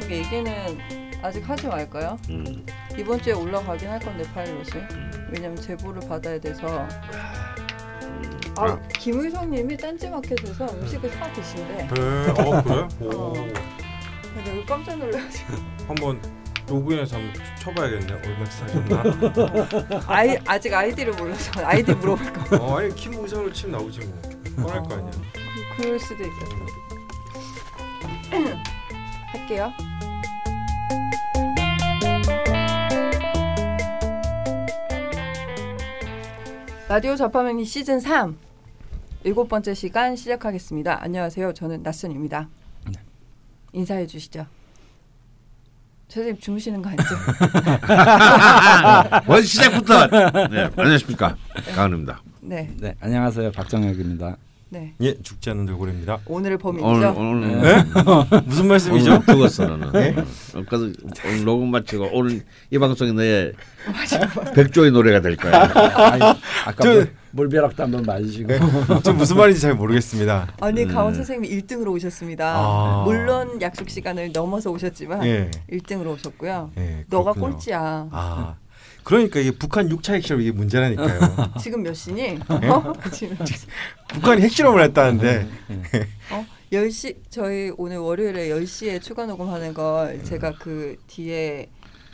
수석 얘기는 아직 하지 말까요? 음. 이번 주에 올라가긴 할 건데 파일럿이. 왜냐면 제보를 받아야 돼서. 아, 김의성님이 딴지마켓에서 음식을 사 드신대. 네, 어 그래? 어. 오. 근데 왜 깜짝 놀라가지고. 한번 로그인해서 한번 쳐봐야겠네. 얼마치 사셨나? 아이 아직 아이디를 몰라서 아이디 물어볼 거. 어, 아니 김우성으로 치면 나오지 뭐. 뻔할 거 아니야. 그- 그럴 수도 있겠다. 할게요. 라디오 자파명이 시즌 3 일곱 번째 시간 시작하겠습니다. 안녕하세요. 저는 낯선입니다. 인사해 주시죠. 선생님 주무시는 거 아니죠? 원 시작부터 네, 안녕하십니까 가은입니다. 네, 네, 안녕하세요. 박정혁입니다. 네. 예, 죽지 않는 돌고래입니다. 오늘의 오늘 범인이죠. 오늘 네? 무슨 말씀이죠? 오늘 죽었어 너는. 어, 그래서 오늘 녹음 마치고 오늘 이 방송이 너의 백조의 노래가 될 거야. 아까 저- 물, 물벼락도 한번 맞으시고. 저 무슨 말인지 잘 모르겠습니다. 아니 음. 강원 선생님이 1등으로 오셨습니다. 아. 물론 약속 시간을 넘어서 오셨지만 예. 1등으로 오셨고요. 예, 너가. 꼴찌야. 아, 그러니까 이게 북한 6차 핵실험 이게 문제라니까요. 지금 몇 시니? 예? 어? 지금? 북한이 핵실험을 했다는데 어? 10시 저희 오늘 월요일에 10시에 추가 녹음하는 걸 제가 그 뒤에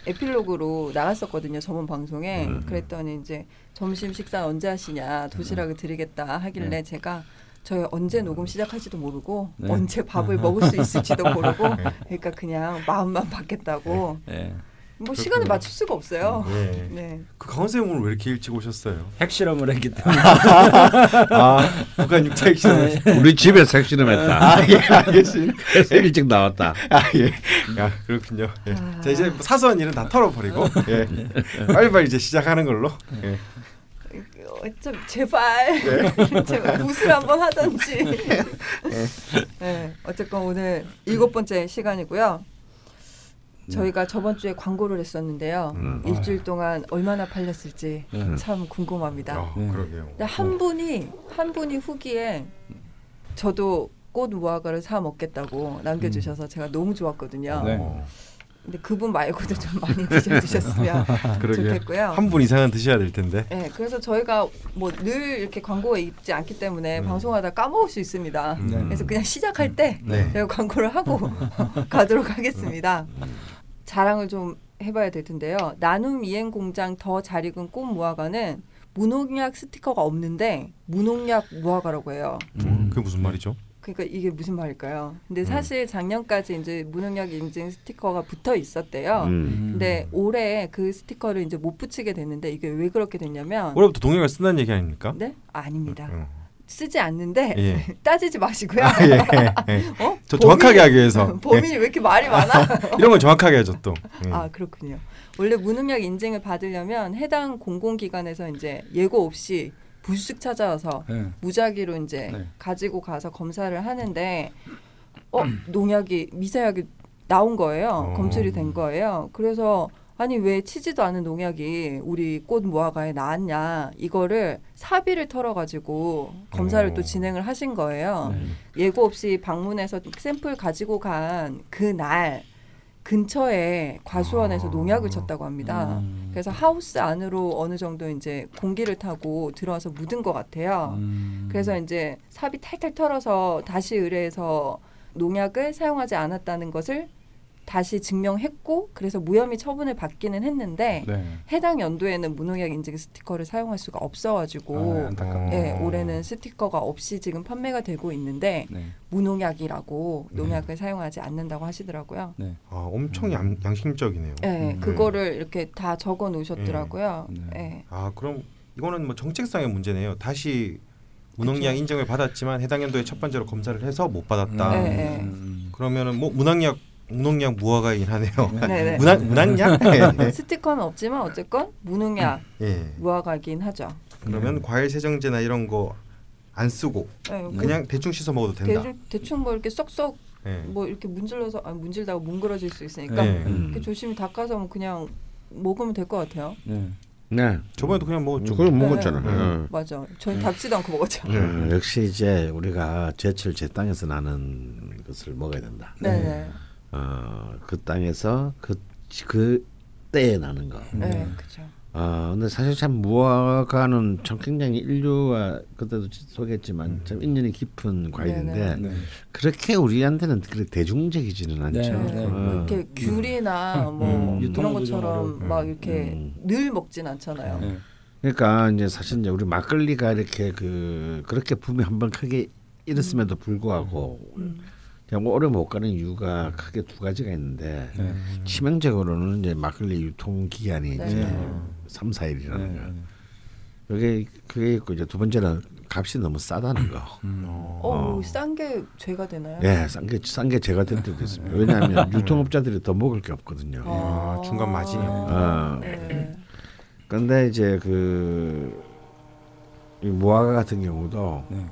에필로그로 나갔었거든요. 저번 방송에. 음. 그랬더니 이제 점심 식사 언제 하시냐 도시락을 드리겠다 하길래 제가 저희 언제 녹음 시작할지도 모르고 네. 언제 밥을 먹을 수 있을지도 모르고 그러니까 그냥 마음만 받겠다고 네. 뭐 시간을. 맞출 수가 없어요. 예. 네. 그 강원 쌤 오늘 왜 이렇게 일찍 오셨어요? 핵실험을 했기 때문에. 아, 북한 6차 핵실험. 우리 집에 색실험했다. 아, 예, 알겠습니다. 일찍 나왔다. 아, 예. 아, 그렇군요. 예. 아. 자, 이제 사소한 일은 다 털어버리고 예. 빨리빨리 이제 시작하는 걸로. 예. 어, 좀 제발 제발 굿을 한번 하던지. 네. 어쨌건 오늘 일곱 번째 시간이고요. 저희가 저번 주에 광고를 했었는데요. 음. 일주일 동안 얼마나 팔렸을지 네. 참 궁금합니다. 아, 네. 그러게요. 근데 한 분이 한 분이 후기에 저도 꽃 무화과를 사 먹겠다고 남겨주셔서 제가 너무 좋았거든요. 네. 어, 근데 그분 말고도 좀 많이 드셔주셨으면. 좋겠고요. 한 분 이상은 드셔야 될 텐데. 네, 그래서 저희가 뭐 늘 이렇게 광고에 있지 않기 때문에 음. 방송하다 까먹을 수 있습니다. 음. 그래서 그냥 시작할 때 네. 제가 광고를 하고 가도록 하겠습니다. 자랑을 좀 해봐야 될 텐데요. 나눔 이행 공장 더 잘 익은 꽃 무화과는 무농약 스티커가 없는데 무농약 무화과라고 해요. 음. 그게 무슨 말이죠? 그러니까 이게 무슨 말일까요? 음. 근데 사실 작년까지 이제 무농약 인증 스티커가 붙어 있었대요. 음. 근데 올해 그 스티커를 이제 못 붙이게 됐는데 이게 왜 그렇게 됐냐면 올해부터 동해가 쓴다는 얘기 아닙니까? 네? 아닙니다. 어. 쓰지 않는데 예. 따지지 마시고요. 아, 예, 예. 어? 저 정확하게 하기 위해서 범인이 왜 이렇게 말이 많아? 예. 이런 건 정확하게 하죠 또. 예. 아 그렇군요. 원래 무농약 인증을 받으려면 해당 공공기관에서 이제 예고 없이 불쑥 찾아와서 네. 무작위로 이제 네. 가지고 가서 검사를 하는데 어 농약이 미세하게 나온 거예요. 어. 검출이 된 거예요. 그래서 아니 왜 치지도 않은 농약이 우리 꽃 무화과에 나왔냐 이거를 사비를 털어가지고 검사를 어. 또 진행을 하신 거예요. 네. 예고 없이 방문해서 샘플 가지고 간 그날 근처에 과수원에서 아. 농약을 쳤다고 합니다. 음. 그래서 하우스 안으로 어느 정도 이제 공기를 타고 들어와서 묻은 것 같아요. 음. 그래서 이제 삽이 탈탈 털어서 다시 의뢰해서 농약을 사용하지 않았다는 것을 다시 증명했고 그래서 무혐의 처분을 받기는 했는데 네. 해당 연도에는 무농약 인증 스티커를 사용할 수가 없어가지고 아, 어. 올해는 스티커가 없이 지금 판매가 되고 있는데 네. 무농약이라고 농약을 사용하지 않는다고 하시더라고요. 네. 아, 엄청 양, 양심적이네요. 예, 음. 그거를 이렇게 다 적어 놓으셨더라고요. 네. 예. 아 그럼 이거는 뭐 정책상의 문제네요. 다시 무농약 그쵸. 인정을 받았지만 해당 연도에 첫 번째로 검사를 해서 못 받았다. 네, 네. 음. 그러면은 뭐 무농약 무농약 무화과이긴 하네요. 네네. 무난 무난약? 예. 스티커는 없지만 어쨌건 무농약 예. 무화과긴 하죠. 그러면 과일 세정제나 이런 거 안 쓰고 예, 뭐 그냥 대충 씻어 먹어도 된다. 대충, 대충 뭐 이렇게 쏙쏙 예. 뭐 이렇게 문질러서 아 문질다가 뭉그러질 수 있으니까 예. 음. 이렇게 조심히 닦아서 뭐 그냥 먹으면 될 것 같아요. 네. 네. 저번에도 그냥 먹었죠. 그걸 먹었잖아. 네. 어. 맞아. 저희 닦지도 않고 먹었죠. 네. 어, 역시 이제 우리가 제철 제 땅에서 나는 것을 먹어야 된다. 네네. 어, 그 땅에서 그, 그 때에 나는 거. 네, 그죠. 아 근데 사실 참 무화과는 참 굉장히 인류가 그때도 소개했지만 참 인연이 깊은 과일인데 네. 그렇게 우리한테는 그렇게 대중적이지는 않죠. 네, 네, 네. 뭐 어. 이렇게 귤이나 뭐 음. 이런 유통도 좀 것처럼. 막 이렇게 음. 늘 먹진 않잖아요. 네. 그러니까 이제 사실 이제 우리 막걸리가 이렇게 그 그렇게 붐이 한번 크게 일었음에도 불구하고 음. 그냥 뭐 오래 못 가는 이유가 크게 두 가지가 있는데 네. 치명적으로는 이제 막걸리 유통 기간이 네. 이제 3, 4일이라는 네. 거. 그게 그게 있고 이제 두 번째는 값이 너무 싸다는 거. 어, 싼게 죄가 되나요? 예, 싼게 싼게 제가 될 때도 있습니다. 왜냐하면 유통업자들이 더 먹을 게 없거든요. 아, 중간 마진이 아. 네. 근데 이제 그이 무화과 같은 경우도 네.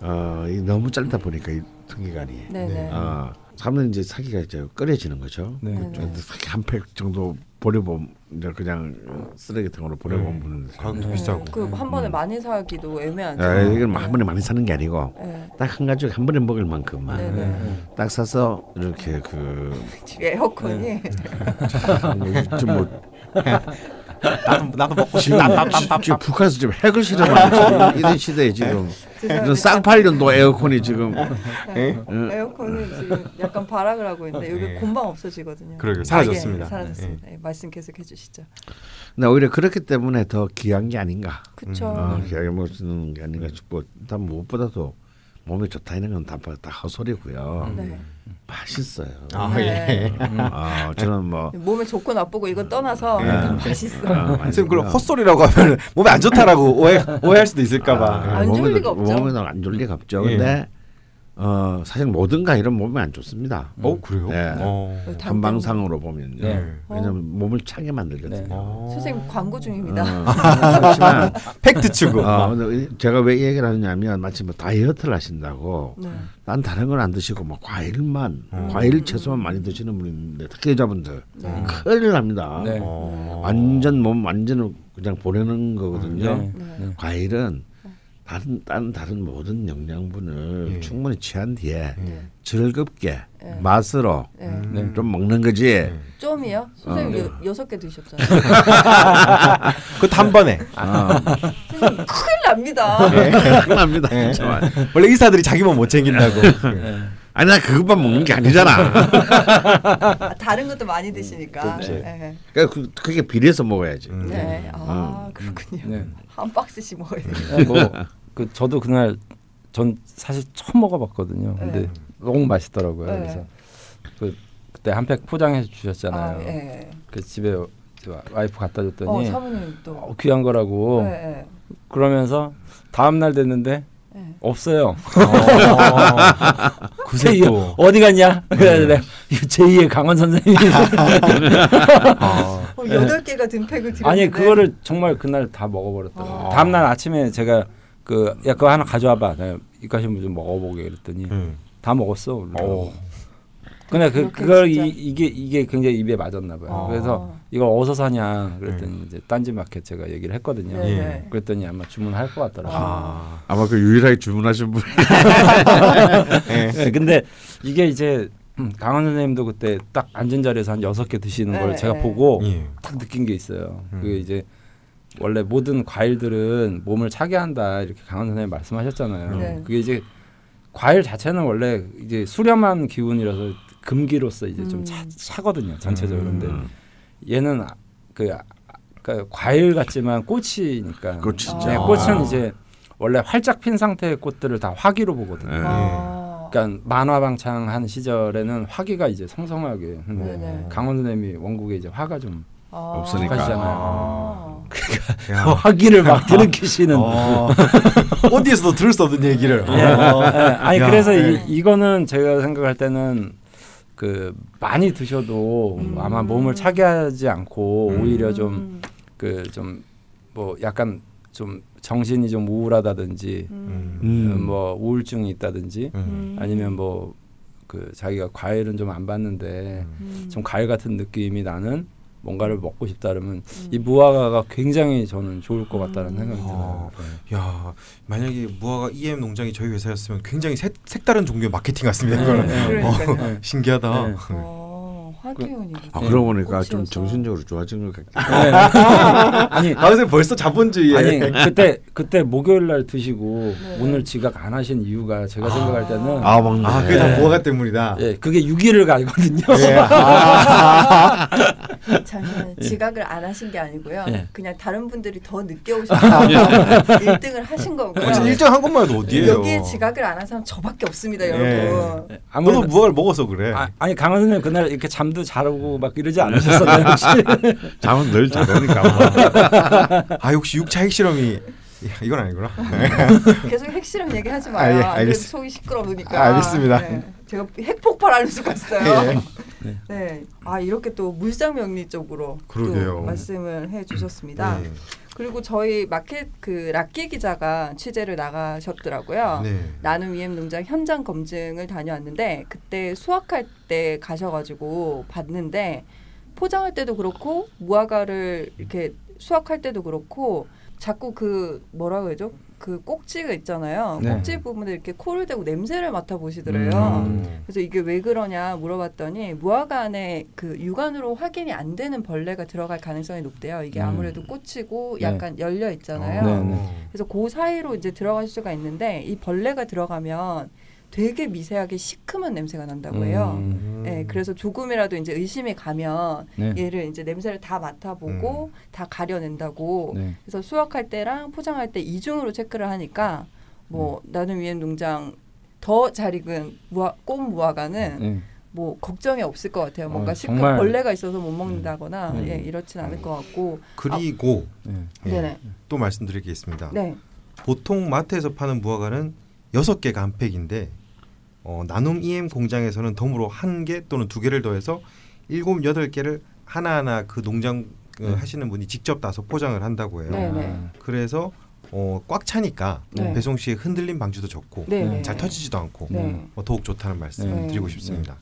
어, 이 너무 짧다 보니까 이 등기간이 네, 네. 아, 사면 이제 사기가 이제 끓여지는 거죠. 네. 네. 저 사기 한 팩 정도 버려보면 이제 그냥 쓰레기통으로 버려보면 가격도 네. 비싸고. 그한 번에 많이 사기도 애매하죠. 아, 이건 뭐한 번에 많이 사는 게 아니고 네. 딱한 가지 한 번에 먹을 만큼만 네, 네. 딱 사서 이렇게 그 집에 에어컨이 좀 뭐 나도 나도 먹고 지금 싶다. 지금 북한에서 지금 핵을 실험하는 이런 시대에 지금 이런 쌍팔년도 에어컨이 지금 네. 응. 에어컨이 지금 약간 발악을 하고 있는데 여기 네. 금방 없어지거든요. 그러게요. 사라졌습니다. 아, 예, 사라졌습니다. 예, 말씀 계속 해주시죠. 나 오히려 그렇기 때문에 더 귀한 게 아닌가. 어, 귀하게 먹는 게 아닌가 싶고 일단 무엇보다도 몸에 좋다 이런 건다 다 헛소리고요. 네. 맛있어요. 아 네. 예. 아, 저는 뭐 몸에 좋고 나쁘고 이건 떠나서 네. 일단 맛있어. 어, 선생님 그럼 맛있고요. 헛소리라고 하면 몸에 안 좋다라고 오해 오해할 수도 있을까봐. 아, 안 좋을 몸에도- 리가 없죠. 몸에는 안 좋을 리가 없죠. 예. 근데 어, 사실 모든 과일은 몸에 안 좋습니다. 어 그래요? 네. 어. 당 한방상으로 보면요. 네. 왜냐면 몸을 차게 만들거든요. 네. 어. 선생님 광고 중입니다. 어, 그렇지만 팩트 추구. 어, 제가 왜이 얘기를 하냐면 마치 뭐 다이어트를 하신다고 네. 난 다른 건안 드시고 뭐 과일만 음. 과일 채소만 많이 드시는 분인데 특히 여자분들 네. 큰일 납니다. 네. 어. 완전 몸 완전 그냥 보내는 거거든요. 네. 네. 과일은 다른 다른 다른 모든 영양분을 예. 충분히 취한 뒤에 네. 즐겁게 네. 맛으로 네. 네. 좀 먹는 거지. 좀이요? 선생님 어. 여, 여섯 개 드셨잖아요. 그것도 한 번에. 아, 선생님 큰일 납니다. 큰일 납니다. 원래 의사들이 자기 몸 못 챙긴다고. 아니 나 그것만 먹는 게 아니잖아. 아, 다른 것도 많이 드시니까. 그렇지. 네. 그러니까 그, 그게 비례해서 먹어야지. 음. 네. 아 음. 그렇군요. 네. 한 박스씩 먹어야 돼요. 네, 뭐 그 저도 그날 전 사실 처음 먹어봤거든요. 근데 네. 너무 맛있더라고요. 네. 그래서 그 그때 한 팩 포장해 주셨잖아요. 아, 예. 그 집에 저 와이프 갖다 어 줬더니 또. 어, 귀한 거라고 네, 네. 그러면서 다음 날 됐는데 네. 없어요. 그새 제2의 또. 어디 갔냐? 그래서 내가 이거 제2의 강원 선생님이 아. 어, 여덟 개가 든 팩을 드렸는데. 아니 그거를 정말 그날 다 먹어버렸더라고요. 아. 다음 날 아침에 제가 그 야 그거 하나 가져와봐. 내가 입가심 좀 먹어보게 그랬더니 음. 다 먹었어. 어. 근데 그 그걸. 이, 이게 이게 굉장히 입에 맞았나 봐요. 아. 그래서 이걸 어디서 사냐 그랬더니 이제 딴지마켓 제가 얘기를 했거든요. 네, 예. 네. 그랬더니 아마 주문할 것 같더라고요. 아. 아마 그 유일하게 주문하신 분. 예. 네, 근데 이게 이제 음, 강원 선생님도 그때 딱 앉은 자리에서 한 여섯 개 드시는 걸 네, 제가 네. 보고 예. 딱 느낀 게 있어요. 음. 그게 이제 원래 모든 과일들은 몸을 차게 한다 이렇게 강원 선생님 말씀하셨잖아요. 네. 그게 이제 과일 자체는 원래 이제 수렴한 기운이라서 금기로서 이제 좀 음. 차, 차거든요 전체적으로. 근데 음. 얘는 아- 그, 아- 그 과일 같지만 꽃이니까. 꽃이죠. 네, 아. 꽃은 이제 원래 활짝 핀 상태의 꽃들을 다 화기로 보거든요. 네. 아. 그러니까 만화방창 하는 시절에는 화기가 이제 성성하게 근데. 강원 선생님이 원국에 이제 화가 좀 아. 없으니까. 아. 야. 화기를 막 들이키시는 어. 어디에서도 들을 수 없는 얘기를. 예. 어. 예, 아니 야. 그래서 예. 이, 이거는 제가 생각할 때는 그 많이 드셔도 음. 아마 몸을 차게 하지 않고 음. 오히려 좀 음. 그좀 뭐 약간 좀 정신이 좀 우울하다든지 음. 음. 뭐 우울증이 있다든지 음. 아니면 뭐 그 자기가 과일은 좀 안 봤는데 음. 좀 과일 같은 느낌이 나는 뭔가를 먹고 싶다 그러면 음. 이 무화과가 굉장히 저는 좋을 것 같다는 음. 생각이 어. 들어요. 네. 야 만약에 무화과 EM 농장이 저희 회사였으면 굉장히 색, 색다른 종류의 마케팅 같습니다. 이거는 네. 그러니까요. 네. 신기하다. 네. 어, 화기운이. 아 네. 그러고 보니까 좀 꽃이어서. 정신적으로 좋아진 것 같긴. 네. 아니 아 선생 벌써 자본주의에 아니 그때 그때 목요일 날 드시고 네. 오늘 지각 안 하신 이유가 제가 생각할 때는 아 먹네. 아 그게 다 무화과 때문이다. 예, 그게 6일을 가거든요. 예. 아. 잠시만 지각을 안 하신 게 아니고요. 예. 그냥 다른 분들이 더 늦게 오셔서 1등을 하신 거고요. 아, 일정 한 것만 해도 어디예요? 여기에 지각을 안 한 사람 저밖에 없습니다, 예. 여러분. 예, 아무래도 무화과를 먹어서 그래. 아, 아니 강원 선생님 그날 이렇게 잠도 잘 오고 막 이러지 않으셨어요 혹시? 잠은 늘 자려니까. 뭐. 아 역시 6차 핵실험이 야, 이건 아니구나. 계속 핵실험 얘기하지 아, 마요. 예, 안 그래도 알겠습- 속이 시끄러우니까. 아, 알겠습니다. 네. 제가 핵폭발할 수 갔어요. 예. 네. 아 이렇게 또 물상명리적으로 그러게요. 또 말씀을 해주셨습니다. 네. 그리고 저희 마켓 그 락기 기자가 취재를 나가셨더라고요. 네. 나눔 EM 농장 현장 검증을 다녀왔는데 그때 수확할 때 가셔가지고 봤는데 포장할 때도 그렇고 무화과를 이렇게 수확할 때도 그렇고 자꾸 그 뭐라고 해죠? 그 꼭지가 있잖아요. 네. 꼭지 부분에 이렇게 코를 대고 냄새를 맡아 보시더래요. 음. 그래서 이게 왜 그러냐 물어봤더니 무화과 안에 그 육안으로 확인이 안 되는 벌레가 들어갈 가능성이 높대요. 이게 음. 아무래도 꽂히고 네. 약간 열려 있잖아요. 네, 네. 그래서 그 사이로 이제 들어갈 수가 있는데 이 벌레가 들어가면 되게 미세하게 시큼한 냄새가 난다고 해요. 음. 네, 그래서 조금이라도 이제 의심이 가면 네. 얘를 이제 냄새를 다 맡아보고 다 가려낸다고. 네. 그래서 수확할 때랑 포장할 때 이중으로 체크를 하니까 뭐 나는 위엔 농장 더 잘 익은 무화, 꽃 무화과는 네. 뭐 걱정이 없을 것 같아요. 뭔가 어, 시큼 벌레가 있어서 못 먹는다거나 음. 예, 이렇진 않을 것 같고. 그리고 네. 예. 또 말씀드릴 게 있습니다. 네. 보통 마트에서 파는 무화과는 여섯 개가 한 팩인데 어, 나눔 EM 공장에서는 덤으로 한 개 또는 두 개를 더해서 일곱 여덟 개를 하나하나 그 농장 어, 네. 하시는 분이 직접 따서 포장을 한다고 해요. 네, 네. 아, 그래서 어, 꽉 차니까 네. 배송 시에 흔들림 방지도 좋고 네. 네. 잘 터지지도 않고 네. 어, 더욱 좋다는 말씀 네. 을 드리고 싶습니다.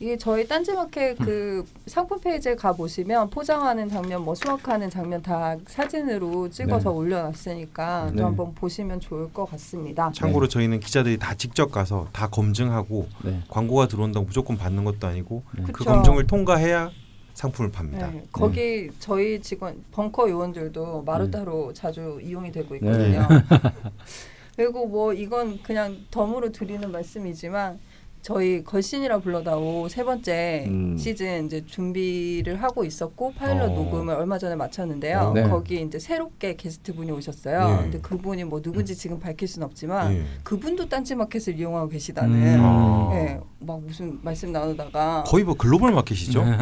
이게 저희 딴지마켓 그 상품 페이지에 가 보시면 포장하는 장면, 뭐 수확하는 장면 다 사진으로 찍어서 네. 올려놨으니까 네. 또 한번 보시면 좋을 것 같습니다. 참고로 저희는 기자들이 다 직접 가서 다 검증하고 네. 광고가 들어온다고 무조건 받는 것도 아니고 네. 그 그쵸. 검증을 통과해야 상품을 팝니다. 네, 거기 저희 직원 벙커 요원들도 마루타로 네. 자주 이용이 되고 있거든요. 그리고 뭐 이건 그냥 덤으로 드리는 말씀이지만 저희 걸신이라 불러다오 세 번째 음. 시즌 이제 준비를 하고 있었고 파일럿 어. 녹음을 얼마 전에 마쳤는데요. 네. 거기 이제 새롭게 게스트 분이 오셨어요. 네. 근데 그분이 뭐 누군지 지금 밝힐 순 없지만 예. 그분도 딴지마켓을 이용하고 계시다는. 음. 아. 예, 막 무슨 말씀 나누다가 거의 뭐 글로벌 마켓이죠. 네.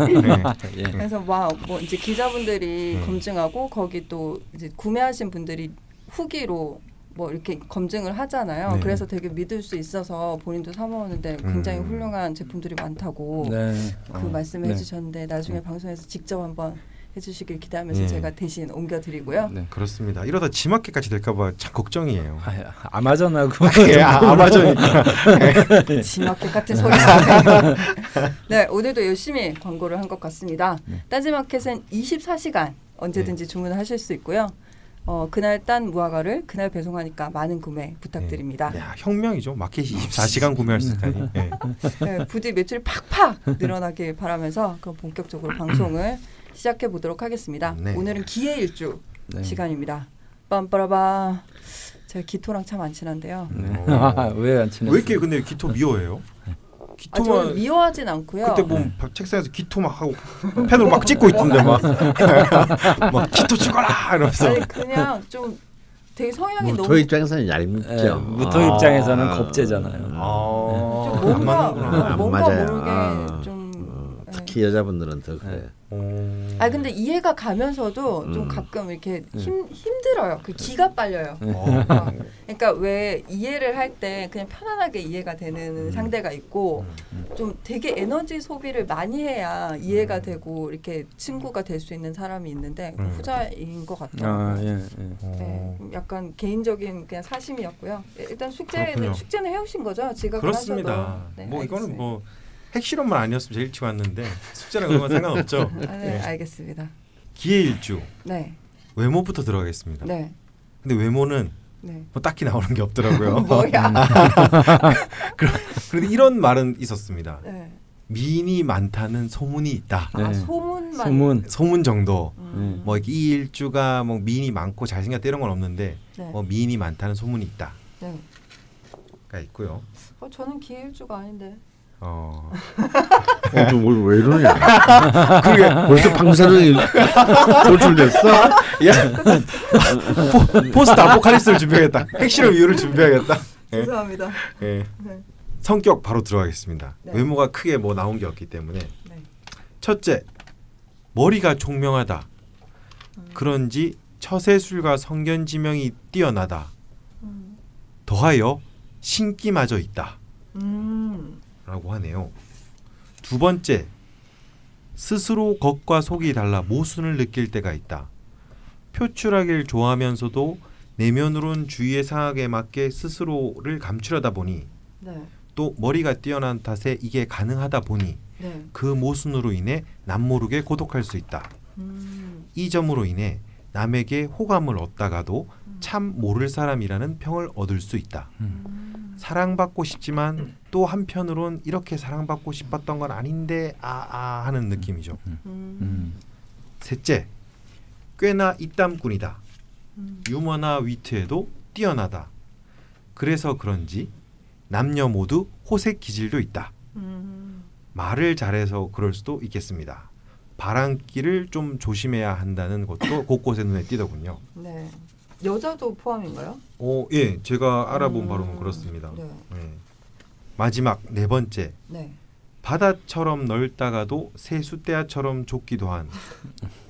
예. 그래서 막 뭐 이제 기자분들이 음. 검증하고 거기 또 이제 구매하신 분들이 후기로 뭐 이렇게 검증을 하잖아요. 네. 그래서 되게 믿을 수 있어서 본인도 사 먹었는데 굉장히 음. 훌륭한 제품들이 많다고 네. 그 어, 말씀을 네. 해주셨는데 나중에 방송에서 직접 한번 해주시길 기대하면서 네. 제가 대신 옮겨드리고요. 네. 그렇습니다. 이러다 지마켓까지 될까봐 참 걱정이에요. 아, 아마존하고 예, 아, 아마존이니까. 지마켓 같은 소리. 네, 오늘도 열심히 광고를 한 것 같습니다. 네. 딴지마켓은 24시간 언제든지 주문을 하실 수 있고요. 어, 그날 딴 무화과를 그날 배송하니까 많은 구매 부탁드립니다. 야, 혁명이죠. 마켓이 24시간 구매할 수 있다니. 예. 네, 부디 매출이 팍팍 늘어나길 바라면서 그럼 본격적으로 방송을 시작해 보도록 하겠습니다. 네. 오늘은 기회 일주 네. 시간입니다. 빰빠라바. 제가 기토랑 참 안 친한데요. 네. 왜안 친해? 왜 이렇게 근데 기토 미워해요? 아, 기토만 미워하진 않고요. 그때 뭐 책상에서 기토 막 하고 펜으로 막 찍고 있던데 막, 막 기토 죽어라 이러면서 아니 그냥 좀 되게 성향이 무토 너무 입장에서는 얄밉죠. 예, 무토 입장에서는 겁재잖아요. 아, 좀안 뭔가 맞는구나. 안 뭔가 맞아요. 모르게 아. 좀 어, 네. 특히 여자분들은 더 그래. 어. 아 근데 이해가 가면서도 좀 음. 가끔 이렇게 힘 힘들어요. 그 기가 빨려요. 어. 어. 그러니까 왜 이해를 할 때 그냥 편안하게 이해가 되는 음. 상대가 있고 좀 되게 에너지 소비를 많이 해야 이해가 음. 되고 이렇게 친구가 될 수 있는 사람이 있는데 그 음. 후자인 것 같아요. 아, 예, 예. 네, 어. 좀 약간 개인적인 그냥 사심이었고요. 예, 일단 숙제는 그렇군요. 숙제는 해오신 거죠? 지각을 그렇습니다. 하셔도. 네, 뭐 이거는 알겠습니다. 뭐 핵실험만 아니었으면 제일 일찍 왔는데 숙제랑 그런 건 상관없죠. 아, 네, 알겠습니다. 기회일주 네, 외모부터 들어가겠습니다. 네, 근데 외모는 네. 뭐 딱히 나오는 게 없더라고요. 뭐야? 그런데 이런 말은 있었습니다. 네. 미인이 많다는 소문이 있다. 아 네. 소문만. 소문. 소문 정도. 음. 뭐 이렇게 이 일주가 뭐 미인이 많고 잘생겼다 이런 건 없는데 네. 뭐 미인이 많다는 소문이 있다가 네. 있고요. 어, 저는 기일주가 아닌데. 어, 어, 좀왜 이러냐? 그게 벌써 방사능이 노출됐어? 포스트 아포칼립스를 준비하겠다. 핵실험 이유를 준비하겠다. 예. 죄송합니다. 예. 네. 성격 바로 들어가겠습니다. 네. 외모가 크게 뭐 나온 게 없기 때문에 네. 첫째 머리가 총명하다. 그런지 처세술과 성견지명이 뛰어나다. 음. 더하여 신기마저 있다. 음. 라고 하네요. 두 번째, 스스로 겉과 속이 달라 모순을 느낄 때가 있다. 표출하길 좋아하면서도 내면으론 주위의 상황에 맞게 스스로를 감추려다 보니 네. 또 머리가 뛰어난 탓에 이게 가능하다 보니 네. 그 모순으로 인해 남 모르게 고독할 수 있다. 음. 이 점으로 인해 남에게 호감을 얻다가도 참 모를 사람이라는 평을 얻을 수 있다. 음. 사랑받고 싶지만 또 한편으론 이렇게 사랑받고 싶었던 건 아닌데 아아 하는 느낌이죠. 음. 음. 셋째, 꽤나 입담꾼이다. 음. 유머나 위트에도 뛰어나다. 그래서 그런지 남녀 모두 호색 기질도 있다. 음. 말을 잘해서 그럴 수도 있겠습니다. 바람기를 좀 조심해야 한다는 것도 곳곳에 눈에 띄더군요. 네. 여자도 포함인가요? 오, 예, 제가 알아본 음. 바로는 그렇습니다. 네. 예. 마지막 네 번째, 네. 바다처럼 넓다가도 세숫대야처럼 좁기도 한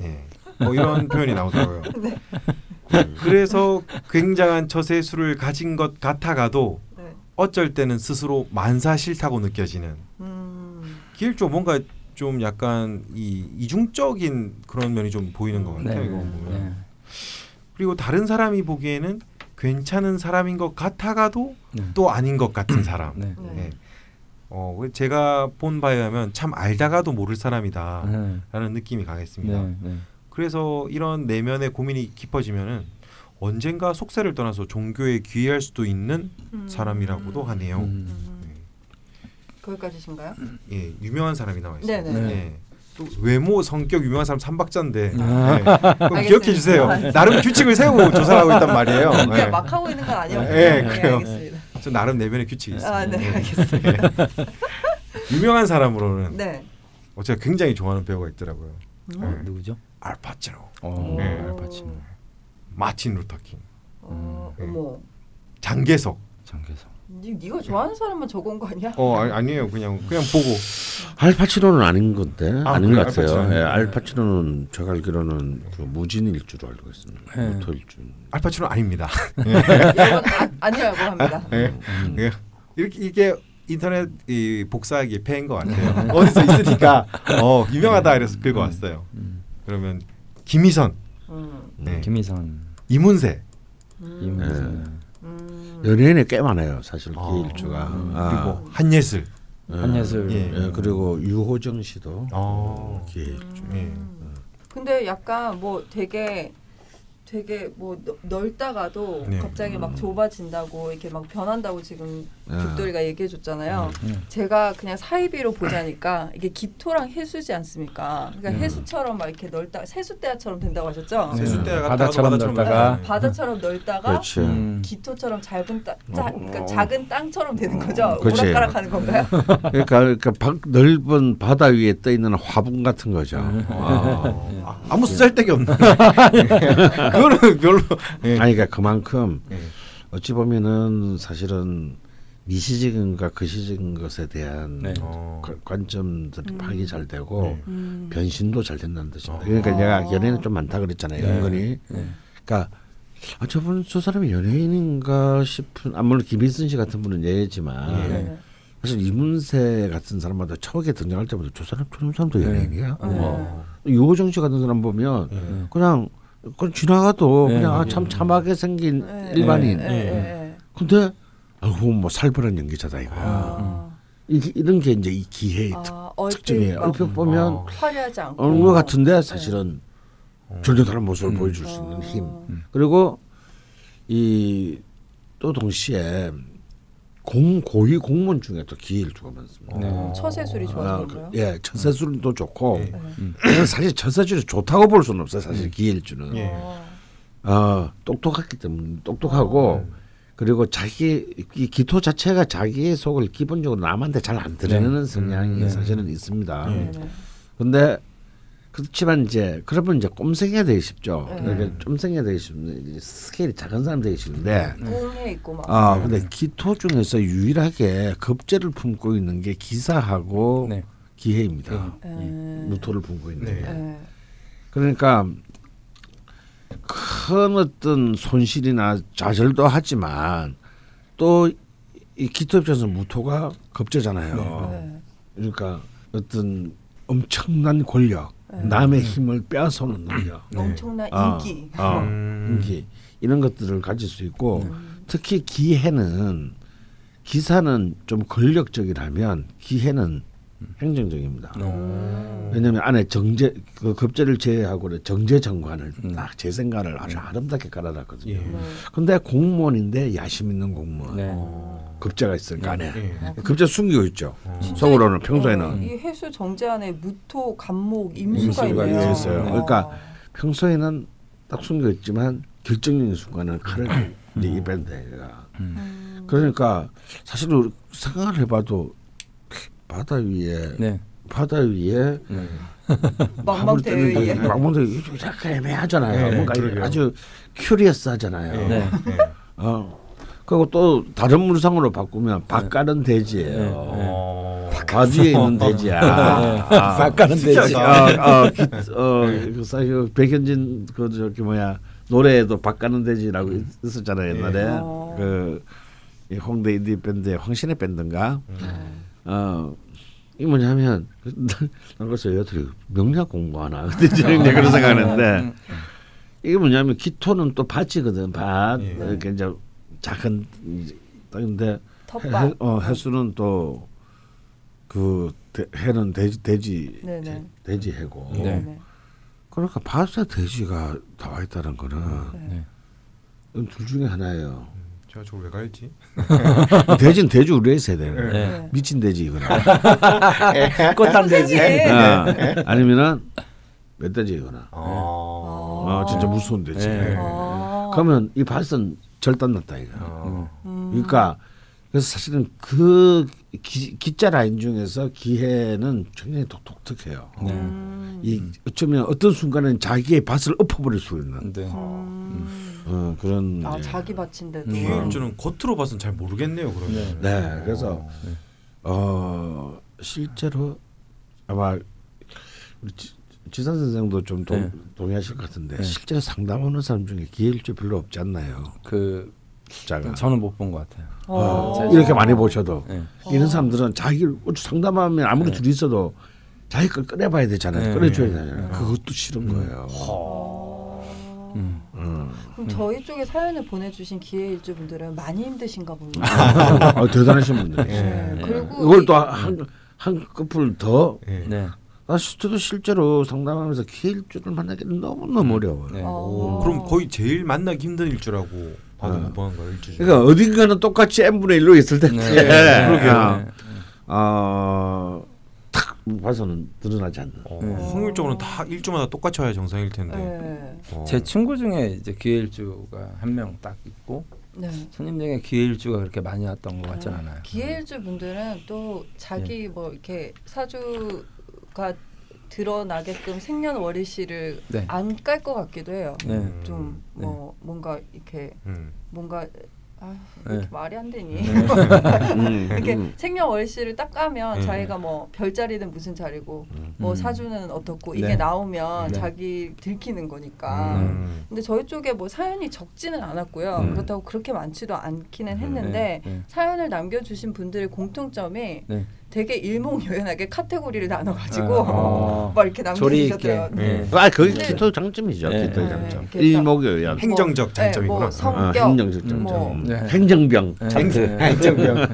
예. 뭐 이런 표현이 나오더라고요. 네. 그래서 굉장한 처세술을 가진 것 같아가도 네. 어쩔 때는 스스로 만사 싫다고 느껴지는 음. 길조 뭔가 좀 약간 이 이중적인 그런 면이 좀 보이는 것 같아요. 네. 이거 보면. 네. 그리고 다른 사람이 보기에는 괜찮은 사람인 것 같아가도 네. 또 아닌 것 같은 사람. 네. 네. 예. 어, 제가 본 바에 의하면 참 알다가도 모를 사람이다라는 네. 느낌이 강했습니다. 네. 네. 그래서 이런 내면의 고민이 깊어지면은 언젠가 속세를 떠나서 종교에 귀의할 수도 있는 음. 사람이라고도 하네요. 음. 음. 거기까지신가요? 예, 유명한 사람이 나와 있어요. 네네. 예. 또 외모, 성격 유명한 사람 삼박자인데 아. 예. 그럼 기억해 주세요. 나름 규칙을 세우고 조사를 하고 있단 말이에요. 그냥 예. 막 하고 있는 건 아니었고요. 예, 네, 그래요. 알겠습니다. 저 나름 내면의 규칙이 있어요. 아, 네, 예. 알겠습니다. 유명한 사람으로는 네. 어, 제가 굉장히 좋아하는 배우가 있더라고요. 음. 어, 네. 누구죠? 알파치노, 어, 네. 알파치노. 마틴 루터킹, 어, 음. 어머. 장계석. 장계석. 니, 네가 좋아하는 사람만 적은 거 아니야? 어 아니, 아니 에요. 그냥 그냥 보고. 알파치노는 아닌 건데 아, 아닌 그래요? 것 같아요. 알파치노는? 예, 알파치노는 제가 알기로는 그 무진일 줄 알고 있습니다. 네. 모토일주. 알파치노 아닙니다. 이건 아, 아니라고 합니다. 예. 음. 예. 이렇게 이게 인터넷 이 복사하기 패인 것 같아요. 어디서 있으니까 어 유명하다 이래서 긁어 왔어요. 음. 그러면 김희선, 음. 네. 김희선. 이문세, 음. 이문세. 음. 연예인이 꽤 많아요. 사실 아. 기일주가. 음. 아, 그리고 한예슬. 예. 한예슬. 예. 예, 그리고 유호정 씨도 어. 기일주. 예. 음. 근데 약간 뭐 되게 되게 뭐 넓- 넓다가도 네. 갑자기 막 좁아진다고 이렇게 막 변한다고 지금 아. 죽돌이가 얘기해 줬잖아요. 음. 제가 그냥 사이비로 보자니까 이게 기토랑 해수지 않습니까? 그러니까 음. 해수처럼 막 이렇게 넓다 세수대야처럼 된다고 하셨죠? 네. 세숫대야가 바다처럼 바다처럼 넓다가. 넓다. 바다처럼 넓다가 그렇지. 음. 기토처럼 짧은 땅, 짜, 그러니까 어. 작은 땅처럼 되는 거죠. 그렇지. 오락가락하는 건가요? 그러니까, 그러니까 박- 넓은 바다 위에 떠 있는 화분 같은 거죠. 음. 아. 아, 아무 쓸데기 없는. 그거는 별로. 예. 아니 그러니까 그만큼 예. 어찌 보면은 사실은 미시적인 것과 거시적인 것에 대한 네. 어. 관- 관점들이 음. 파악이 잘 되고 네. 음. 변신도 잘 된다는 뜻입니다. 어. 그러니까 아. 내가 연예인 좀 많다 그랬잖아요. 네. 은근히. 네. 그러니까 아, 저분 저 사람이 연예인인가 싶은 아 물론 김일순 씨 같은 분은 예지만 예. 네. 사실 이문세 같은 사람마다 처음에 등장할 때마다 저 사람 저런 사람도 네. 연예인이야. 네. 어. 유호정 씨 같은 사람 보면 예. 그냥 그냥 지나가도 네, 그냥 아, 네. 참 참하게 생긴 네. 일반인. 네. 네. 네. 근데 아이고 뭐 살벌한 연기자다 이거야. 아. 이, 이런 게 이제 이 기회의 아, 특징이에요. 막 얼핏 보면 어. 화려하지 않고 어느 것 같은데 사실은 어. 전혀 다른 모습을 음. 보여줄 수 있는 어. 힘. 그리고 이 또 동시에 공 고위 공무원 중에 또 기일주가 많습니다. 네. 어, 처세술이 좋아서 아, 그런가요? 그, 예, 처세술도 좋고 네. 그냥 사실 처세술이 좋다고 볼 수는 없어요. 사실 기일주는 예. 어. 어, 똑똑하기 때문에 똑똑하고 그리고 자기 이 기토 자체가 자기의 속을 기본적으로 남한테 잘 안 드러내는 성향이 네. 사실은 있습니다. 네네. 근데 그렇지만 이제 그러면 이제 꼼생이가 되기 쉽죠. 네. 그러니까 쫌생이가 되기 이제 스케일이 작은 사람 되기 쉽은데 꿈에 있고 막 아 근데 기토 중에서 유일하게 겁재를 품고 있는 게 기사하고 네. 기해입니다. 에, 무토를 품고 있는 네. 게. 에, 그러니까 큰 어떤 손실이나 좌절도 하지만 또 이 기토 입장에서 무토가 겁재잖아요. 네. 그러니까 어떤 엄청난 권력, 네. 남의 힘을 빼앗아오는 능력, 엄청난 아, 인기. 아, 음. 인기 이런 것들을 가질 수 있고 음. 특히 기해는 기사는 좀 권력적이라면 기해는 행정적입니다. 어. 왜냐하면 안에 정제 그 급제를 제외하고 정제 정관을 음. 딱 재생관을 아주 아름답게 깔아놨거든요. 예. 네. 근데 공무원인데 야심 있는 공무원 네. 어. 급제가 있으니까 안에 예. 급제 숨기고 있죠. 진짜 속으로는 이- 평소에는 어, 이 해수 정제 안에 무토, 감목, 임수가, 임수가 있네요. 있어요. 어. 그러니까 평소에는 딱 숨겨 있지만 결정적인 순간은 칼을 이제 입에 대가 음. 그러니까 사실 우리 생각을 해봐도 바다 위에 네. 바다 위에 네. 망망대해에 망망대해 약간 애매하잖아요. 네, 뭔가 그러게요. 아주 큐리어스하잖아요. 네. 어 그리고 또 다른 물상으로 바꾸면 밭가는 돼지예요. 네. 어. 바위에 있는 돼지야. 아, 밭가는 돼지. 아, 어, 사실 그 백현진 그 저기 뭐야 노래에도 밭가는 돼지라고 있- 있었잖아요 옛날에 어. 그이 홍대 인디 밴드의 황신의 밴드인가. 음. 어, 이 뭐냐면 난 그래서 여들이 명략 공부하나 근데 이제 그런 생각하는데 이게 뭐냐면 기토는 또 밭이거든 밭 예. 이렇게 이제 작은 땅인데 해. 어, 해수는 또 그 해는 돼지 돼지 네네. 돼지 해고 네. 네네. 그러니까 밭에 돼지가 나와 있다는 거는 네. 이건 둘 중에 하나예요. 제가 저걸 왜 갈지? 돼지는 돼지 우리에 있어야 돼요. 네. 네. 미친 돼지 이거는. 꽃한 돼지. 어, 아니면은 멧돼지거나. 어. 어, 진짜 무서운 돼지. 네. 아. 그러면 이 밭은 절단 났다 이거. 어. 음. 그러니까 그래서 사실은 그 기, 기자 라인 중에서 기해는 굉장히 독, 독특해요. 네. 음. 이 어쩌면 어떤 순간은 자기의 밭을 엎어버릴 수 있는 네. 음. 어, 그런. 아 이제- 자기 밭인데도. 음. 기일주는 겉으로 봐서는 잘 모르겠네요. 그러면. 네. 네, 그래서 어. 어 실제로 아마 우리 지, 지산 선생도 좀 동, 네. 동의하실 것 같은데 네. 실제로 상담하는 사람 중에 기일주 별로 없지 않나요? 그 숫자가 저는 못 본 것 같아요. 어, 어. 이렇게 많이 보셔도 네. 이런 사람들은 자기를 상담하면 아무리 네. 둘이 있어도 자기 걸 꺼내봐야 되잖아요. 네. 꺼내줘야 네. 되잖아요. 그것도 싫은 거예요. 어. 음. 음. 그럼 저희 쪽에 사연을 보내주신 기회일주 분들은 많이 힘드신가 봅니다. 어, 대단하신 분들이. 예. 네. 네. 그리고 이걸 이- 또한한 커플 더 예. 네. 아, 저도 실제로 상담하면서 기일주를 만나기는 너무 너무 어려워요. 네. 어. 오, 그럼 거의 제일 만나기 힘든 일주라고 봐도 어. 무방한 거예요. 일주 중에. 그러니까 어딘가는 똑같이 n분의 1로 있을 텐데 네. 그러게요. 네. 어, 탁 봐서는 드러나지 않는. 어, 네. 확률적으로는 다 일주마다 똑같이 와야 정상일 텐데. 네. 어. 제 친구 중에 이제 기회일주가 한 명 딱 있고 네. 손님 중에 기회일주가 그렇게 많이 왔던 것 같진 않아요. 기회일주 분들은 또 자기 뭐 이렇게 사주가 드러나게끔 생년월일씨를 네. 안깔 것 같기도 해요. 네. 음. 좀 네. 뭐 뭔가 이렇게 음. 뭔가 아, 네. 이렇게 말이 안 되니 음, 이렇게 음. 생년월일씨를 딱 까면 음. 자기가 뭐 별자리는 무슨 자리고 뭐 음. 사주는 어떻고 이게 네. 나오면 네. 자기 들키는 거니까. 음. 근데 저희 쪽에 뭐 사연이 적지는 않았고요. 음. 그렇다고 그렇게 많지도 않기는 음. 했는데 네. 네. 사연을 남겨주신 분들의 공통점이 네. 되게 일목요연하게 카테고리를 나눠가지고 어. 막 이렇게 조리 있게. 남겨주셨대요. 네. 아 그게 네. 기토 장점이죠. 네. 기토 네. 장점. 이렇게 일목요연. 행- 행정적 네, 장점이구나. 뭐 어, 성격. 행정적 장점. 뭐. 음. 네. 행정병. 네. 행정- 네. 행정병.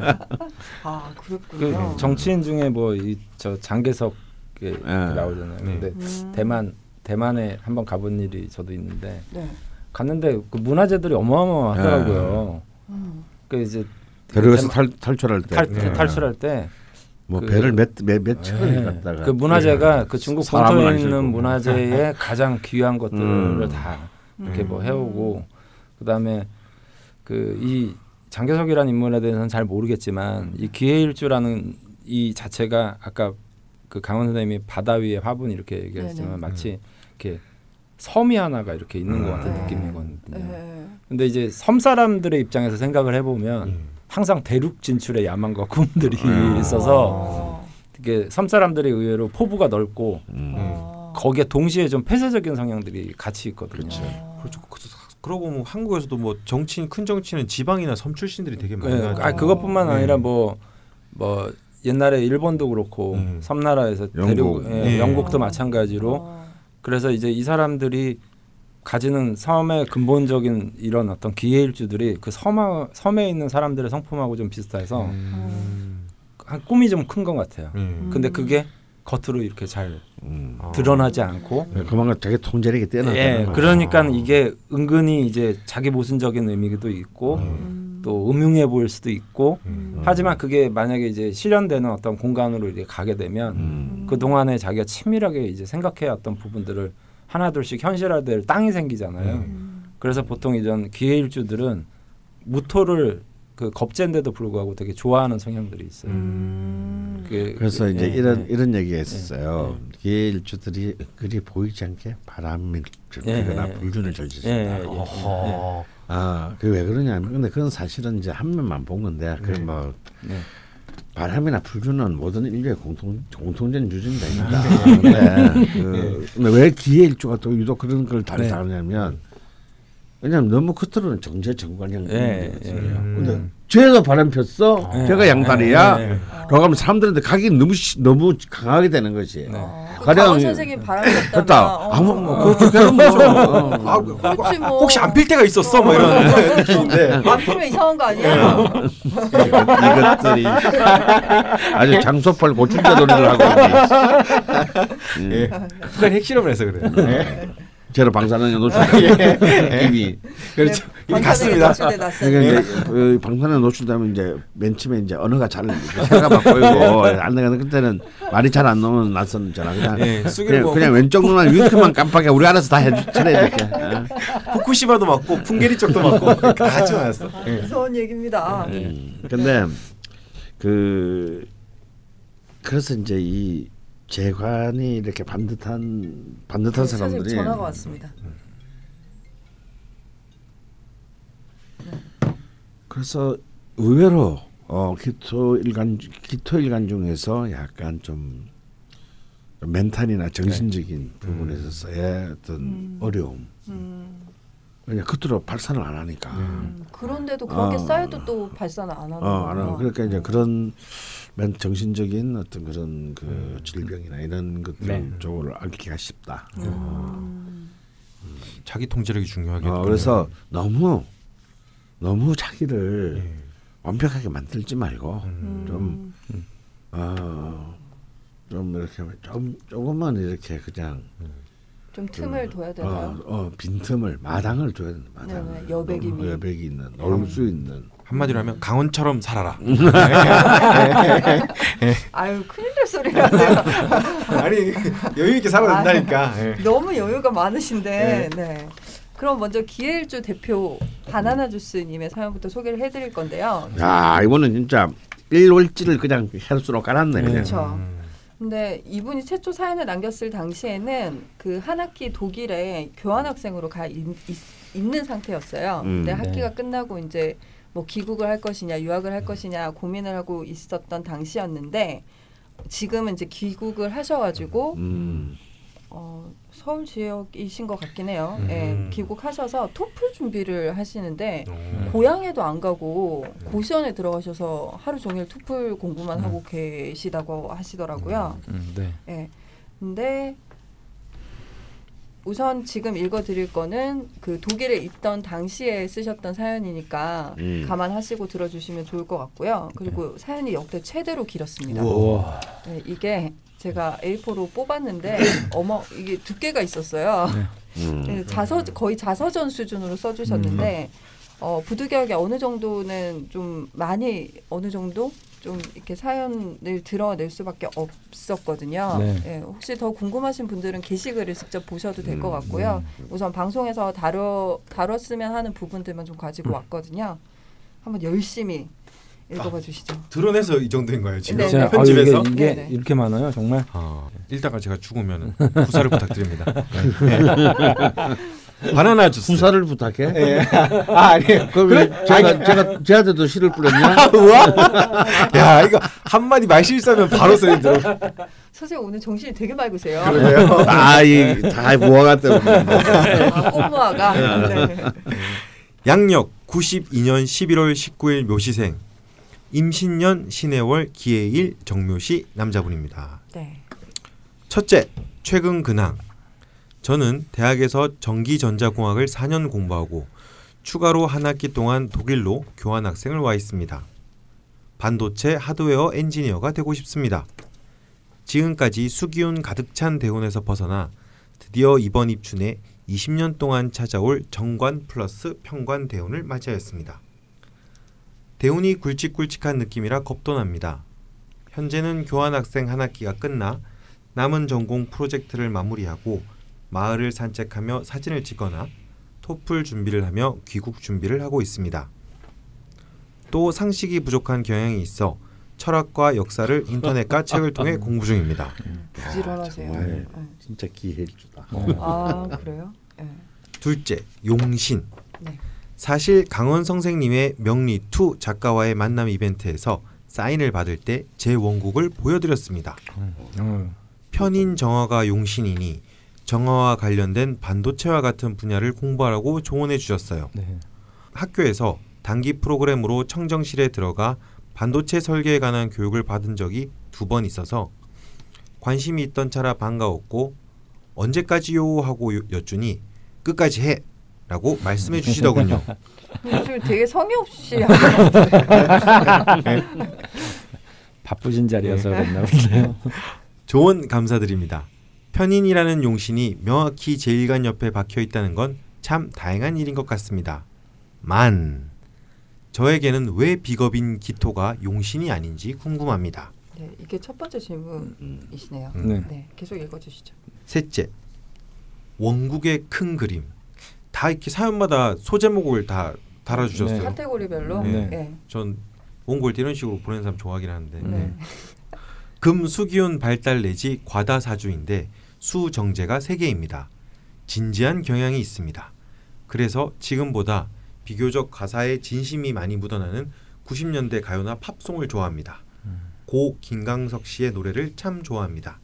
아그 그랬군요. 정치인 중에 뭐 이 저 장계석 그 나오잖아요. 네. 근데 음. 대만 대만에 한번 가본 일이 저도 있는데 네. 갔는데 그 문화재들이 어마어마하더라고요. 음. 그 이제 탈, 탈출할 때. 탈, 네. 탈출할 때 뭐 그- 배를 몇몇 척을 네. 갖다가 그 문화재가 그 중국 사람은 본토에 안 있는. 문화재의 가장 귀한 것들을 음. 다 이렇게 뭐 음. 해오고 그다음에 그 이 장계석이라는 인물에 대해서는 잘 모르겠지만 이 기회일주라는 이 자체가 아까 그 강원 선생님이 바다 위에 화분 이렇게 얘기했지만 네네. 마치 이렇게 섬이 하나가 이렇게 있는 것 같은 네. 느낌이거든요. 네. 근데 이제 섬 사람들의 입장에서 생각을 해보면 음. 항상 대륙 진출의 야망과 꿈들이 음. 있어서 어. 이게 섬 사람들이 의외로 포부가 넓고 음. 어. 거기에 동시에 좀 폐쇄적인 성향들이 같이 있거든요. 그렇죠. 어. 그렇죠. 그- 그러고 보면 한국에서도 뭐 정치인 큰 정치는 지방이나 섬 출신들이 되게 네, 나죠. 아 그것뿐만 네. 아니라 뭐뭐 옛날에 일본도 그렇고 음. 섬나라에서 영국. 대륙 예, 네. 영국도 마찬가지로 어. 그래서 이제 이 사람들이 가지는 섬의 근본적인 이런 어떤 기회일주들이 그 섬, 섬에 있는 사람들의 성품하고 좀 비슷해서 음. 한 꿈이 좀 큰 것 같아요. 음. 근데 그게 겉으로 이렇게 잘 음. 아. 드러나지 않고 그만큼 자기 통제력이 뛰어나다. 예, 그러니까 이게 은근히 이제 자기 모순적인 의미도 있고 음. 또 음흉해 보일 수도 있고 음. 하지만 그게 만약에 이제 실현되는 어떤 공간으로 이렇게 가게 되면 음. 그 동안에 자기가 친밀하게 이제 생각해왔던 부분들을 하나둘씩 현실화될 땅이 생기잖아요. 음. 그래서 보통 이런 기회일주들은 무토를 그 겁제인데도 불구하고 되게 좋아하는 성향들이 있어요. 음. 그게- 그래서 이제 예, 이런 예. 이런 얘기가 있었어요. 기일주들이 그리 보이지 않게 바람을 예, 불거나 예. 불균을 예, 저지른다. 예, 예. 아, 그왜 그러냐면 근데 그건 사실은 이제 한 면만 본 건데 네. 그뭐 네. 바람이나 불균은 모든 인류의 공통 공통된 이거다. 근데, 그, 근데 왜 기회일주가 또 유독 그런 걸 네. 다루냐면 왜냐면 너무 겉으로는 정제 정관형 예, 거든요. 예. 근데 쟤가 바람 폈어, 예. 걔가 양다리야. 예, 예. 라고 하면 사람들한테 각이 너무 시- 너무 강하게 되는 거지. 네. 어. 그 가령- 선생님 바람. 어. 아무 뭐 그렇죠. 걔는 뭐 어. 아, 그렇지 뭐. 혹시 안 필 때가 있었어? 뭐 이런 느낌인데. 안 피면 이상한 거 아니야? 이것들이 아주 장소팔 고출자 놀이를 하고 있니. 예. 북한 핵실험을 해서 그래요. 제로 방사능에 노출 이미 그렇죠. 네, 이미 갔습니다. 노출돼. 그러니까 이제 그 방사능에 노출되면 이제 맨 처음에 이제 언어가 잘 혀가 막 보이고 안 되는 그때는 말이 잘 안 나오는 낯선잖아 그냥 예, 그냥, 그냥 왼쪽 눈알 윙크만 깜빡해 우리 알아서 다 해주 차려줄게 어. 후쿠시마도 맞고 풍계리 쪽도 맞고 다 하지 않았어. 예. 무서운 얘기입니다. 음. 근데 그 그래서 이제 이 재관이 이렇게 반듯한 반듯한 사실 사람들이 전화가 왔습니다. 그래서 의외로 어 기토 일간 기토 일간 중에서 약간 좀 멘탈이나 정신적인 부분에 있어서의 어떤 음. 어려움 음. 왜냐 겉으로 발산을 안 하니까 음. 그런데도 그렇게 어. 쌓여도 또 발산을 안 하는 어. 안 하고 그러니까 이제 그런 멘 정신적인 어떤 그런 그 질병이나 이런 것들 네. 쪽으로 앓기가 쉽다. 음. 자기 통제력이 중요하겠죠. 어, 그래서 너무 너무 자기를 예. 완벽하게 만들지 말고 음. 좀 어, 좀 이렇게 좀 조금만 이렇게 그냥 좀 틈을 둬야 되나요? 어, 어, 빈틈을 마당을 줘야 된다. 마당을 네네, 여백이 어, 미. 여백이 있는 놀 수 있는 한마디로 하면 강원처럼 살아라. 아유 큰일 날 하세요. 아니 여유 있게 살아야 된다니까. 예. 너무 여유가 많으신데. 네. 그럼 먼저 기회일주 대표 바나나 주스님의 사연부터 소개를 해드릴 건데요. 야 이거는 진짜 일월지를 그냥 혈수로 깔았네 그냥. 그렇죠. 음. 근데 이분이 최초 사연을 남겼을 당시에는 그 한 학기 독일에 교환학생으로 가 있, 는 상태였어요. 음. 근데 네. 학기가 끝나고 이제 뭐 귀국을 할 것이냐 유학을 할 것이냐 고민을 하고 있었던 당시였는데 지금은 이제 귀국을 하셔가지고 음. 어, 서울 지역이신 것 같긴 해요. 음. 예, 귀국하셔서 토플 준비를 하시는데 어. 고향에도 안 가고 네. 고시원에 들어가셔서 하루 종일 토플 공부만 음. 하고 계시다고 하시더라고요. 음, 네. 예. 근데 우선 지금 읽어드릴 거는 그 독일에 있던 당시에 쓰셨던 사연이니까 음. 감안하시고 들어주시면 좋을 것 같고요. 그리고 사연이 역대 최대로 길었습니다. 네, 이게 제가 A4로 뽑았는데 어머 이게 두께가 있었어요. 음. 네, 자서 거의 자서전 수준으로 써주셨는데 어, 부득이하게 어느 정도는 좀 많이 어느 정도 좀 이렇게 사연을 드러낼 수밖에 없었거든요. 네. 예, 혹시 더 궁금하신 분들은 게시글을 직접 보셔도 될것 음, 같고요. 우선 방송에서 다뤄 다뤘으면 하는 부분들만 좀 가지고 왔거든요. 한번 열심히 읽어봐 주시죠. 드러내서 이 정도인 거예요 지금 네, 제가 아, 편집에서. 이게, 이게. 이렇게 많아요, 정말. 아, 읽다가 제가 죽으면 후사를 부탁드립니다. 네. 바나나 주스. 후사를 부탁해. 예. 아 아니에요. 그럼 왜 제가 제가 제한테도 씨를 뿌렸냐? 우와. 야 이거 한 마디 말 실수하면 바로 돼. 선생님 오늘 정신이 되게 맑으세요. 아이다 무화과 때문에. 아, 꽃무화가. 네. 양력 92년 11월 19일 묘시생 임신년 신해월 기해일 정묘시 남자분입니다. 네. 첫째, 최근 근황. 저는 대학에서 전기 전자공학을 4년 공부하고 추가로 한 학기 동안 독일로 교환 학생을 와 있습니다. 반도체 하드웨어 엔지니어가 되고 싶습니다. 지금까지 수기운 가득 찬 대운에서 벗어나 드디어 이번 입춘에 20년 동안 찾아올 정관 플러스 평관 대운을 맞이하였습니다. 대운이 굵직굵직한 느낌이라 겁도 납니다. 현재는 교환 학생 한 학기가 끝나 남은 전공 프로젝트를 마무리하고 마을을 산책하며 사진을 찍거나 토플 준비를 하며 귀국 준비를 하고 있습니다. 또 상식이 부족한 경향이 있어 철학과 역사를 인터넷과 책을 통해 공부 중입니다. 부지런하세요. 정말. 네. 진짜 기회일주다. 아 그래요? 네. 둘째, 용신. 네. 사실 강원 선생님의 명리 2 작가와의 만남 이벤트에서 사인을 받을 때 제 원곡을 보여드렸습니다. 어, 편인 정화가 용신이니 정화와 관련된 반도체와 같은 분야를 공부하라고 조언해 주셨어요. 네. 학교에서 단기 프로그램으로 청정실에 들어가 반도체 설계에 관한 교육을 받은 적이 두 번 있어서 관심이 있던 차라 반가웠고 언제까지요 하고 여- 여쭈니 끝까지 해 라고 말씀해 주시더군요. 지금 되게 성의 없이 하는 것 같아요. 바쁘신 자리여서 그랬나 보네요. 조언 감사드립니다. 편인이라는 용신이 명확히 제1관 옆에 박혀 있다는 건 참 다행한 일인 것 같습니다. 만 저에게는 왜 비겁인 기토가 용신이 아닌지 궁금합니다. 네, 이게 첫 번째 질문이시네요. 음. 네. 네, 계속 읽어주시죠. 셋째, 원국의 큰 그림. 다 이렇게 사연마다 소제목을 다 달아주셨어요. 네. 카테고리별로. 네. 네. 전 원고를 이런 식으로 보내는 사람 좋아하긴 하는데 네. 금 수기운 발달 내지 과다 사주인데 수 정제가 세 개입니다. 진지한 경향이 있습니다. 그래서 지금보다 비교적 가사에 진심이 많이 묻어나는 90년대 가요나 팝송을 좋아합니다. 고 김강석 씨의 노래를 참 좋아합니다.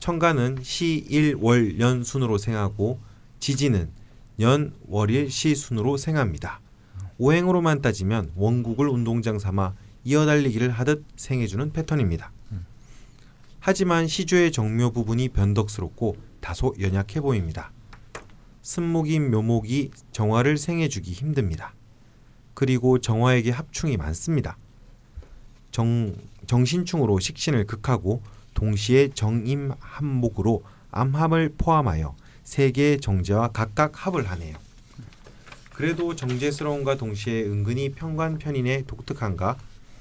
청가는 시, 일, 월, 연 순으로 생하고 지지는 연, 월 일, 시 순으로 생합니다. 오행으로만 따지면 원국을 운동장 삼아 이어달리기를 하듯 생해주는 패턴입니다. 하지만 시주의 정묘 부분이 변덕스럽고 다소 연약해 보입니다. 쓴목인 묘목이 정화를 생해주기 힘듭니다. 그리고 정화에게 합충이 많습니다. 정, 정신충으로 식신을 극하고 동시에 정임 합목으로 암합을 포함하여 세 개의 정제와 각각 합을 하네요. 그래도 정제스러움과 동시에 은근히 평관 편인의 독특함과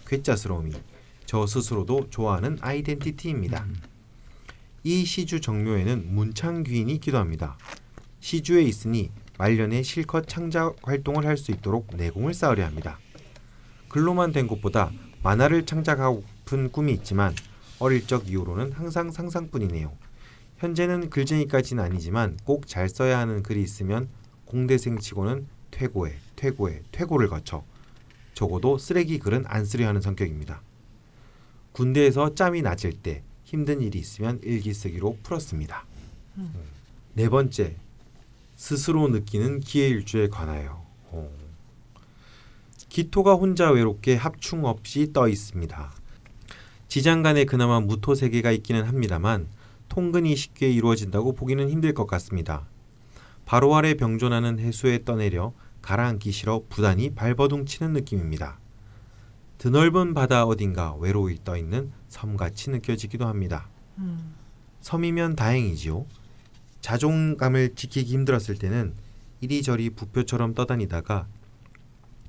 괴짜스러움이 저 스스로도 좋아하는 아이덴티티입니다. 이 시주 정묘에는 문창귀인이 기도합니다. 시주에 있으니 말년에 실컷 창작 활동을 할 수 있도록 내공을 쌓으려 합니다. 글로만 된 것보다 만화를 창작하고픈 꿈이 있지만 어릴 적 이후로는 항상 상상뿐이네요. 현재는 글쟁이까지는 아니지만 꼭 잘 써야 하는 글이 있으면 공대생 치고는 퇴고에 퇴고에 퇴고를 거쳐 적어도 쓰레기 글은 안 쓰려 하는 성격입니다. 군대에서 짬이 낮을 때 힘든 일이 있으면 일기 쓰기로 풀었습니다. 네 번째, 스스로 느끼는 기회일주에 관하여. 어. 기토가 혼자 외롭게 합충 없이 떠 있습니다. 지장간에 그나마 무토 세계가 있기는 합니다만 통근이 쉽게 이루어진다고 보기는 힘들 것 같습니다. 바로 아래 병존하는 해수에 떠내려 가라앉기 싫어 부단히 발버둥 치는 느낌입니다. 드넓은 바다 어딘가 외로이 떠 있는 섬같이 느껴지기도 합니다. 음. 섬이면 다행이지요. 자존감을 지키기 힘들었을 때는 이리저리 부표처럼 떠다니다가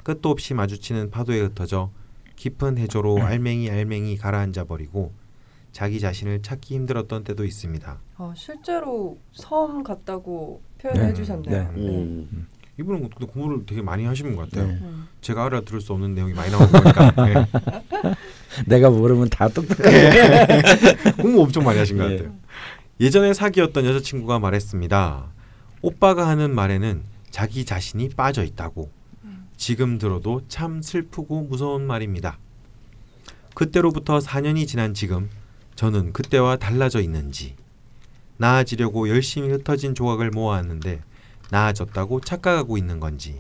끝도 없이 마주치는 파도에 흩어져 깊은 해조로 알맹이 알맹이 가라앉아 버리고 자기 자신을 찾기 힘들었던 때도 있습니다. 어, 실제로 섬 같다고 표현해 네. 주셨네요. 네. 음. 이분은 근데 공부를 되게 많이 하시는 것 같아요. 네. 음. 제가 알아들을 수 없는 내용이 많이 나오는 거니까 네. 내가 모르면 다 똑똑해. 공부 엄청 많이 하신 것 예. 같아요. 예전에 사귀었던 여자친구가 말했습니다. 오빠가 하는 말에는 자기 자신이 빠져 있다고. 지금 들어도 참 슬프고 무서운 말입니다. 그때로부터 4년이 지난 지금 저는 그때와 달라져 있는지 나아지려고 열심히 흩어진 조각을 모아왔는데 나아졌다고 착각하고 있는 건지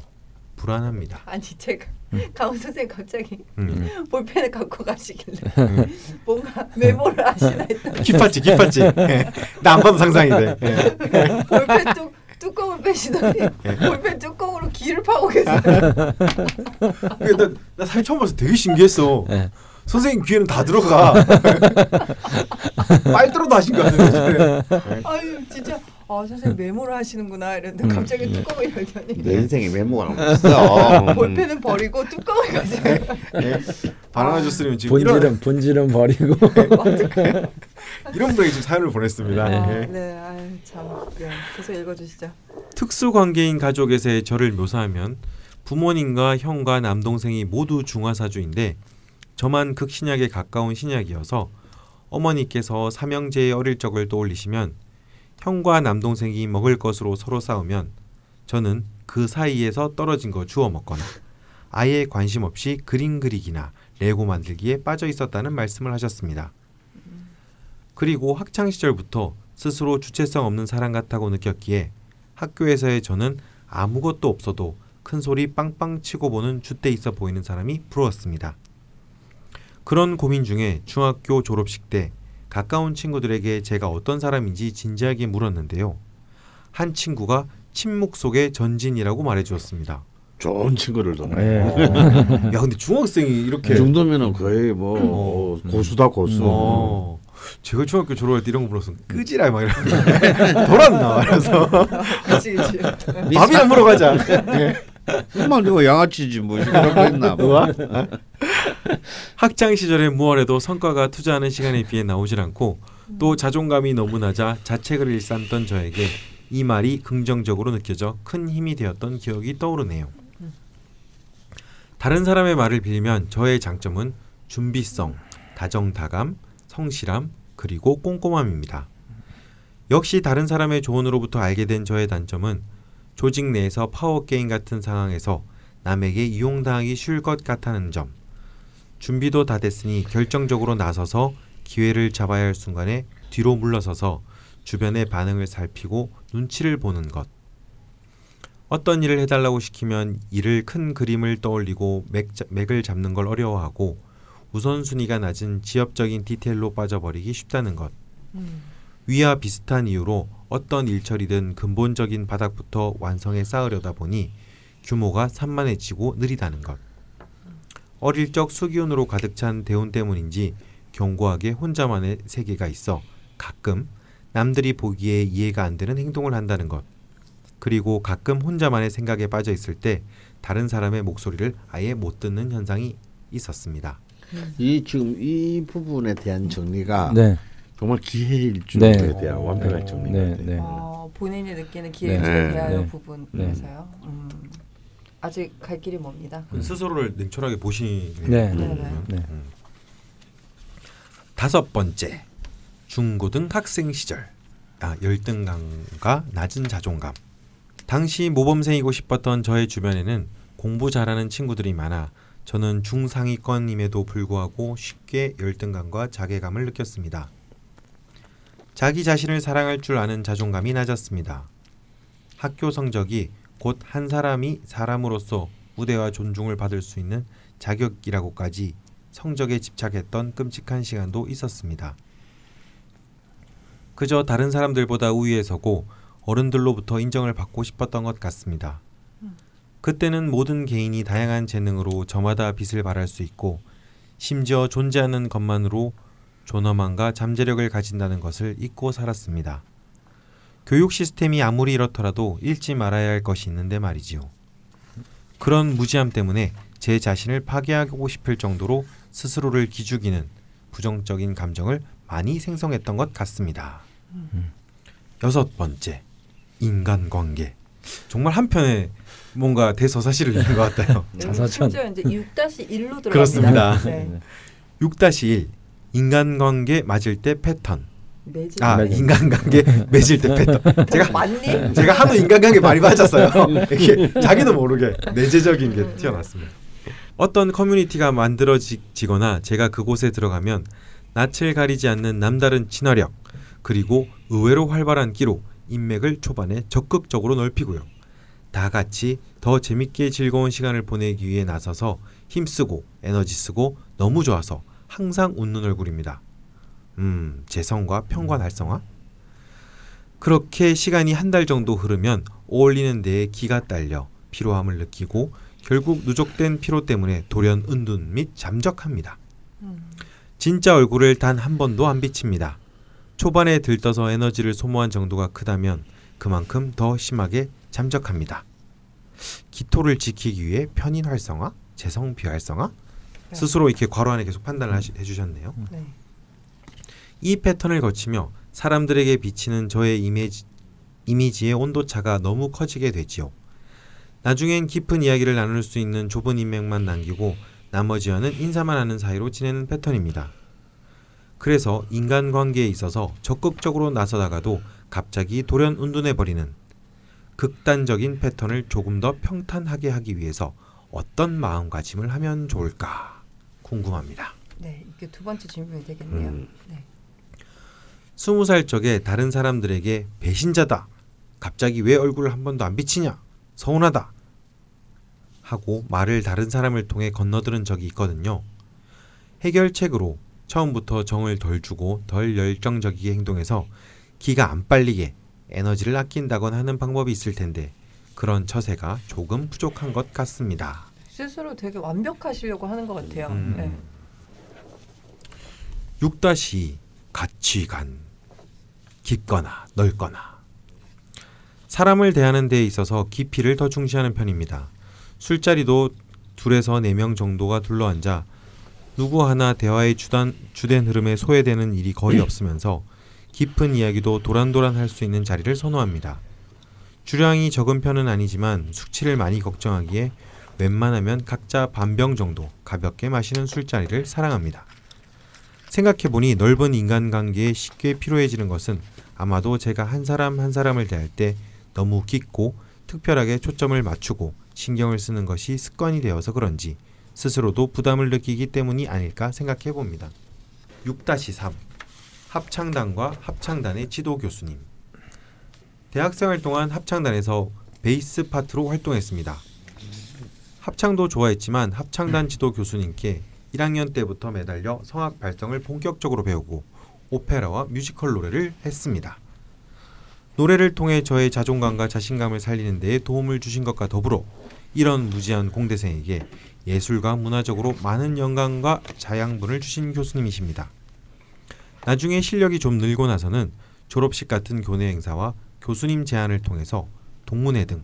불안합니다. 아니 제가 강원 선생 갑자기 음. 볼펜을 갖고 가시길래 음. 뭔가 메모를 하시나 했더니 기팠지 기팠지. 나 안 봐도 상상이 돼. 예. 볼펜 뚜, 뚜껑을 빼시더니 볼펜 뚜껑으로 귀를 파고 계세요. 나, 나 사실 처음 봐서 되게 신기했어. 네. 선생님 귀에는 다 들어가. 빨대로도 하신 거 같은데. 아유 진짜 아 선생님 메모를 하시는구나 이랬는데 갑자기 뚜껑을 열더니 내 인생에 메모가 너무 있어. 볼펜은 버리고 뚜껑을 가지고 예. 바나나 주스님 지금 본질은 이런 본질은 버리고. 이런 분에게 지금 사연을 보냈습니다. 아, 예. 네, 아유 참 네, 계속 읽어주시죠. 특수 관계인 가족에서의 저를 묘사하면 부모님과 형과 남동생이 모두 중화사주인데 저만 극신약에 가까운 신약이어서 어머니께서 삼형제의 어릴 적을 떠올리시면 형과 남동생이 먹을 것으로 서로 싸우면 저는 그 사이에서 떨어진 거 주워 먹거나 아예 관심 없이 그림 그리기나 레고 만들기에 빠져 있었다는 말씀을 하셨습니다. 그리고 학창 시절부터 스스로 주체성 없는 사람 같다고 느꼈기에 학교에서의 저는 아무것도 없어도 큰 소리 빵빵 치고 보는 줏대 있어 보이는 사람이 부러웠습니다. 그런 고민 중에 중학교 졸업식 때 가까운 친구들에게 제가 어떤 사람인지 진지하게 물었는데요. 한 친구가 침묵 속의 전진이라고 말해주었습니다. 좋은 친구를 뒀네. 예. 야 근데 중학생이 이렇게 이 정도면은 거의 뭐 어. 고수다 고수. 어, 제가 중학교 졸업할 때 이런 거 불렀으면 끄지라 막 이러는데 돌았나 그래서. 밥이나 먹으러 가자. 정말 이거 양아치지 뭐 이런 거 있나 봐. 학창 시절에 무얼해도 성과가 투자하는 시간에 비해 나오질 않고 또 자존감이 너무 낮아 자책을 일삼던 저에게 이 말이 긍정적으로 느껴져 큰 힘이 되었던 기억이 떠오르네요. 다른 사람의 말을 빌리면 저의 장점은 준비성, 다정다감, 성실함, 그리고 꼼꼼함입니다. 역시 다른 사람의 조언으로부터 알게 된 저의 단점은 조직 내에서 파워게임 같은 상황에서 남에게 이용당하기 쉬울 것 같다는 점. 준비도 다 됐으니 결정적으로 나서서 기회를 잡아야 할 순간에 뒤로 물러서서 주변의 반응을 살피고 눈치를 보는 것. 어떤 일을 해달라고 시키면 일을 큰 그림을 떠올리고 맥, 자- 맥을 잡는 걸 어려워하고 우선순위가 낮은 지엽적인 디테일로 빠져버리기 쉽다는 것. 음. 위와 비슷한 이유로 어떤 일처리든 근본적인 바닥부터 완성해 쌓으려다 보니 규모가 산만해지고 느리다는 것. 어릴 적 수기운으로 가득 찬 대운 때문인지 견고하게 혼자만의 세계가 있어 가끔 남들이 보기에 이해가 안 되는 행동을 한다는 것. 그리고 가끔 혼자만의 생각에 빠져 있을 때 다른 사람의 목소리를 아예 못 듣는 현상이 있었습니다. 이 지금 이 부분에 대한 정리가 네. 정말 기회일주에 네. 대한 완벽한 정리가 네. 네. 어, 본인이 느끼는 기회에 네. 대하여 네. 부분에서요. 음. 아직 갈 길이 멉니다. 스스로를 냉철하게 보시는 네. 네. 네. 다섯 번째 중고등 학생 시절 아, 열등감과 낮은 자존감 당시 모범생이고 싶었던 저의 주변에는 공부 잘하는 친구들이 많아 저는 중상위권임에도 불구하고 쉽게 열등감과 자괴감을 느꼈습니다. 자기 자신을 사랑할 줄 아는 자존감이 낮았습니다. 학교 성적이 곧 한 사람이 사람으로서 우대와 존중을 받을 수 있는 자격이라고까지 성적에 집착했던 끔찍한 시간도 있었습니다. 그저 다른 사람들보다 우위에 서고 어른들로부터 인정을 받고 싶었던 것 같습니다. 그때는 모든 개인이 다양한 재능으로 저마다 빛을 발할 수 있고 심지어 존재하는 것만으로 존엄함과 잠재력을 가진다는 것을 잊고 살았습니다. 교육 시스템이 아무리 이렇더라도 잃지 말아야 할 것이 있는데 말이지요. 그런 무지함 때문에 제 자신을 파괴하고 싶을 정도로 스스로를 기죽이는 부정적인 감정을 많이 생성했던 것 같습니다. 여섯 번째, 인간관계. 정말 한편에 뭔가 대서사시를 읽는 것 같아요. 자서전. 심지어 이제 6-1로 들어갑니다. 그렇습니다. 네. 6-1 인간관계 맞을 때 패턴. 매직. 아 맞아요. 인간관계 맺을 때 패턴. 제가 맞니? 제가 하도 인간관계 많이 맞았어요. 이게 자기도 모르게 내재적인 게 튀어났습니다. 어떤 커뮤니티가 만들어지거나 제가 그곳에 들어가면 낯을 가리지 않는 남다른 친화력 그리고 의외로 활발한 끼로 인맥을 초반에 적극적으로 넓히고요. 다 같이 더 재밌게 즐거운 시간을 보내기 위해 나서서 힘쓰고 에너지 쓰고 너무 좋아서 항상 웃는 얼굴입니다. 음, 재성과 평관 활성화? 그렇게 시간이 한 달 정도 흐르면 어울리는 데에 기가 딸려 피로함을 느끼고 결국 누적된 피로 때문에 돌연 은둔 및 잠적합니다. 음. 진짜 얼굴을 단 한 번도 안 비칩니다. 초반에 들떠서 에너지를 소모한 정도가 크다면 그만큼 더 심하게 잠적합니다. 기토를 지키기 위해 편인 활성화, 재성 비활성화 네. 스스로 이렇게 괄호 안에 계속 판단을 하시, 해주셨네요. 네. 이 패턴을 거치며 사람들에게 비치는 저의 이미지, 이미지의 온도차가 너무 커지게 되지요. 나중엔 깊은 이야기를 나눌 수 있는 좁은 인맥만 남기고 나머지와는 인사만 하는 사이로 지내는 패턴입니다. 그래서 인간관계에 있어서 적극적으로 나서다가도 갑자기 돌연 운둔해버리는 극단적인 패턴을 조금 더 평탄하게 하기 위해서 어떤 마음가짐을 하면 좋을까 궁금합니다. 네, 이게 두 번째 질문이 되겠네요. 음. 네. 스무 살 적에 다른 사람들에게 배신자다. 갑자기 왜 얼굴을 한 번도 안 비치냐? 서운하다. 하고 말을 다른 사람을 통해 건너들은 적이 있거든요. 해결책으로 처음부터 정을 덜 주고 덜 열정적이게 행동해서 기가 안 빨리게 에너지를 아낀다거나 하는 방법이 있을 텐데 그런 처세가 조금 부족한 것 같습니다. 스스로 되게 완벽하시려고 하는 것 같아요. 음. 네. 6-2 가치관 깊거나 넓거나 사람을 대하는 데 있어서 깊이를 더 중시하는 편입니다. 술자리도 둘에서 네 명 정도가 둘러앉아 누구 하나 대화의 주단, 주된 흐름에 소외되는 일이 거의 없으면서 깊은 이야기도 도란도란 할 수 있는 자리를 선호합니다. 주량이 적은 편은 아니지만 숙취를 많이 걱정하기에 웬만하면 각자 반병 정도 가볍게 마시는 술자리를 사랑합니다. 생각해보니 넓은 인간관계에 쉽게 피로해지는 것은 아마도 제가 한 사람 한 사람을 대할 때 너무 깊고 특별하게 초점을 맞추고 신경을 쓰는 것이 습관이 되어서 그런지 스스로도 부담을 느끼기 때문이 아닐까 생각해 봅니다. 6-3 합창단과 합창단의 지도 교수님 대학생활 동안 합창단에서 베이스 파트로 활동했습니다. 합창도 좋아했지만 합창단 지도 교수님께 1학년 때부터 매달려 성악 발성을 본격적으로 배우고 오페라와 뮤지컬 노래를 했습니다. 노래를 통해 저의 자존감과 자신감을 살리는 데에 도움을 주신 것과 더불어 이런 무지한 공대생에게 예술과 문화적으로 많은 영감과 자양분을 주신 교수님이십니다. 나중에 실력이 좀 늘고 나서는 졸업식 같은 교내 행사와 교수님 제안을 통해서 동문회 등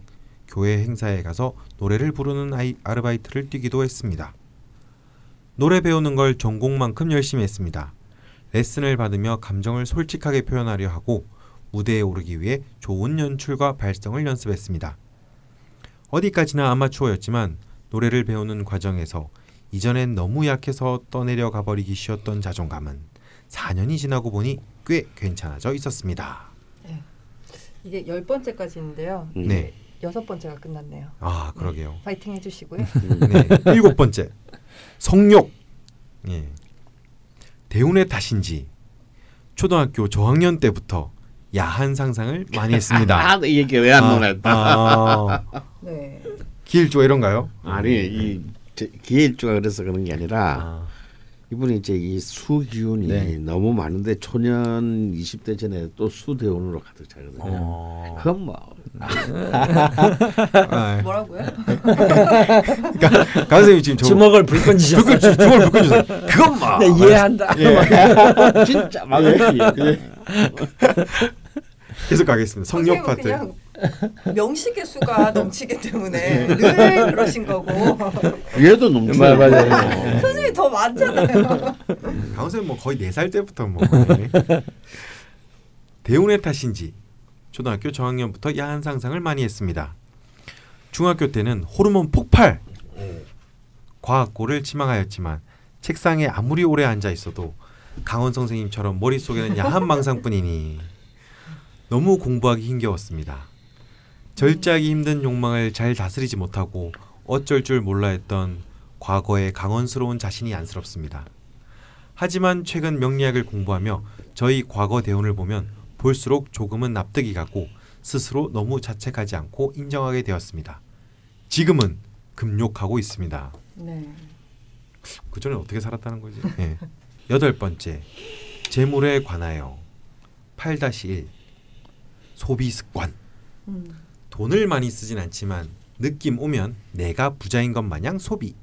교회 행사에 가서 노래를 부르는 아이, 아르바이트를 뛰기도 했습니다. 노래 배우는 걸 전공만큼 열심히 했습니다. 레슨을 받으며 감정을 솔직하게 표현하려 하고 무대에 오르기 위해 좋은 연출과 발성을 연습했습니다. 어디까지나 아마추어였지만 노래를 배우는 과정에서 이전엔 너무 약해서 떠내려 가버리기 쉬웠던 자존감은 4년이 지나고 보니 꽤 괜찮아져 있었습니다. 이게 열 번째까지인데요. 음. 네. 여섯 번째가 끝났네요. 아 그러게요. 파이팅 해주시고요. 네. 일곱 번째 성욕. 예. 대운의 탓인지 초등학교 저학년 때부터 야한 상상을 많이 했습니다. 아, 이 얘기 왜안 아, 나왔다. 아, 네. 기일조 이런가요? 아니 이 제- 기일주가 그래서 그런 게 아니라 아, 이분이 이제 이 수 기운이 네. 너무 많은데 초년 20대 전에 또 수 대운으로 가득 차거든요. 어. 그건 뭐 아, 뭐라고요? 그러니까 강 선생님 지금 저 주먹을 불 던지셨어요. 불 끈 주- 주먹을 불끈 주세요. 그건 뭐 네, 이해한다. 진짜 막을지. 계속 가겠습니다. 선생님은 파트. 명식의 수가 넘치기 때문에 늘 그러신 거고 얘도 넘쳐. 맞- 맞아요. 선생님이 더 많잖아요. 강 선생님 뭐 거의 네살 때부터 뭐 네. 대운의 탓인지 초등학교 저학년부터 야한 상상을 많이 했습니다. 중학교 때는 호르몬 폭발. 과학고를 지망하였지만 책상에 아무리 오래 앉아 있어도 강원 선생님처럼 머릿속에는 야한 망상뿐이니 너무 공부하기 힘겨웠습니다. 절제하기 힘든 욕망을 잘 다스리지 못하고 어쩔 줄 몰라 했던 과거의 강원스러운 자신이 안쓰럽습니다. 하지만 최근 명리학을 공부하며 저희 과거 대운을 보면 볼수록 조금은 납득이 가고 스스로 너무 자책하지 않고 인정하게 되었습니다. 지금은 금욕하고 있습니다. 네. 그 전에 어떻게 살았다는 거지? 예. 여덟 번째 재물에 관하여 8-1 소비 습관 음. 돈을 많이 쓰진 않지만 느낌 오면 내가 부자인 것 마냥 소비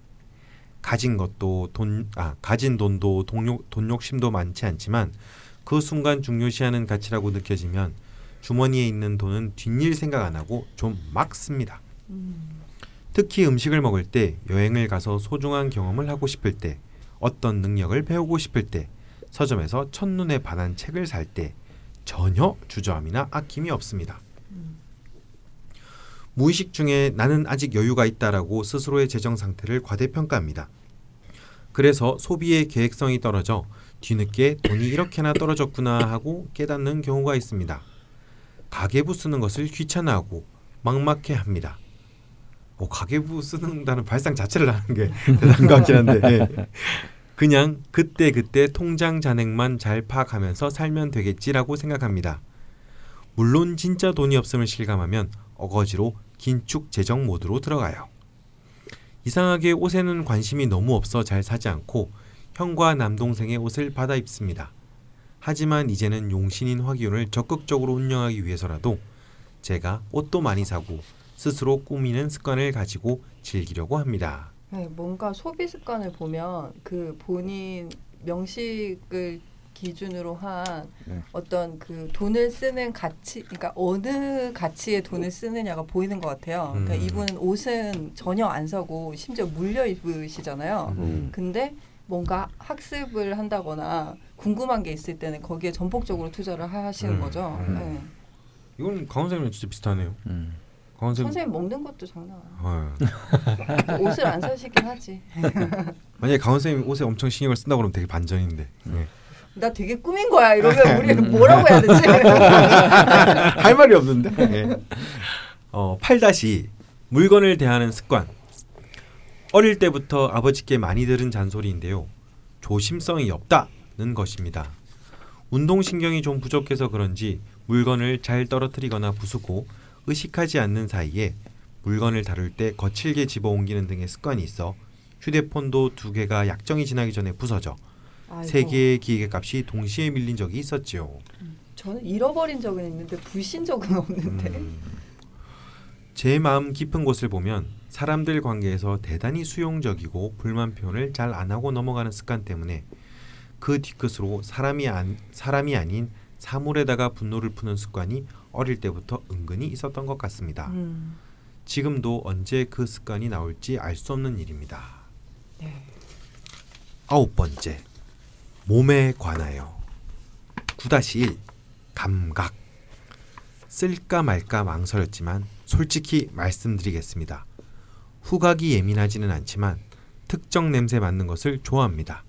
가진 것도 돈 아 가진 돈도 돈욕 돈 욕심도 많지 않지만 그 순간 중요시하는 가치라고 느껴지면 주머니에 있는 돈은 뒷일 생각 안 하고 좀 막 씁니다. 음. 특히 음식을 먹을 때, 여행을 가서 소중한 경험을 하고 싶을 때, 어떤 능력을 배우고 싶을 때, 서점에서 첫눈에 반한 책을 살 때 전혀 주저함이나 아낌이 없습니다. 무의식 중에 나는 아직 여유가 있다라고 스스로의 재정 상태를 과대평가합니다. 그래서 소비의 계획성이 떨어져 뒤늦게 돈이 이렇게나 떨어졌구나 하고 깨닫는 경우가 있습니다. 가계부 쓰는 것을 귀찮아하고 막막해 합니다. 뭐 가계부 쓰는다는 발상 자체를 하는 게 대단한 것 같긴 한데 예. 그냥 그때 그때 통장 잔액만 잘 파악하면서 살면 되겠지라고 생각합니다. 물론 진짜 돈이 없음을 실감하면 어거지로 긴축 재정 모드로 들어가요. 이상하게 옷에는 관심이 너무 없어 잘 사지 않고 형과 남동생의 옷을 받아 입습니다. 하지만 이제는 용신인 화기운을 적극적으로 운영하기 위해서라도 제가 옷도 많이 사고 스스로 꾸미는 습관을 가지고 즐기려고 합니다. 네, 뭔가 소비 습관을 보면 그 본인 명식을 기준으로 한 네. 어떤 그 돈을 쓰는 가치, 그러니까 어느 가치에 돈을 쓰느냐가 보이는 것 같아요. 그러니까 음. 이분은 옷은 전혀 안 사고 심지어 물려 입으시잖아요. 음. 근데 뭔가 학습을 한다거나 궁금한 게 있을 때는 거기에 전폭적으로 투자를 하시는 음. 거죠. 음. 네. 이건 강원 선생님 진짜 비슷하네요. 음. 강원 선생님 선생님 먹는 것도 장난 어. 아니야. 옷을 안 사시긴 하지. 만약에 강원 선생님 옷에 엄청 신경을 쓴다고 그러면 되게 반전인데 네. 나 되게 꾸민 거야. 이러면 우리는 뭐라고 해야 되지? 할 말이 없는데. 네. 어, 8다시 물건을 대하는 습관. 어릴 때부터 아버지께 많이 들은 잔소리인데요. 조심성이 없다는 것입니다. 운동신경이 좀 부족해서 그런지 물건을 잘 떨어뜨리거나 부수고 의식하지 않는 사이에 물건을 다룰 때 거칠게 집어 옮기는 등의 습관이 있어 휴대폰도 두 개가 약정이 지나기 전에 부서져 세 개의 기계값이 동시에 밀린 적이 있었지요. 저는 잃어버린 적은 있는데 부신 적은 없는데. 음. 제 마음 깊은 곳을 보면 사람들 관계에서 대단히 수용적이고 불만 표현을 잘 안 하고 넘어가는 습관 때문에 그 뒤끝으로 사람이 안 사람이 아닌 사물에다가 분노를 푸는 습관이 어릴 때부터 은근히 있었던 것 같습니다. 음. 지금도 언제 그 습관이 나올지 알 수 없는 일입니다. 네. 아홉 번째 몸에 관하여 9-1 감각 쓸까 말까 망설였지만 솔직히 말씀드리겠습니다. 후각이 예민하지는 않지만 특정 냄새 맡는 것을 좋아합니다.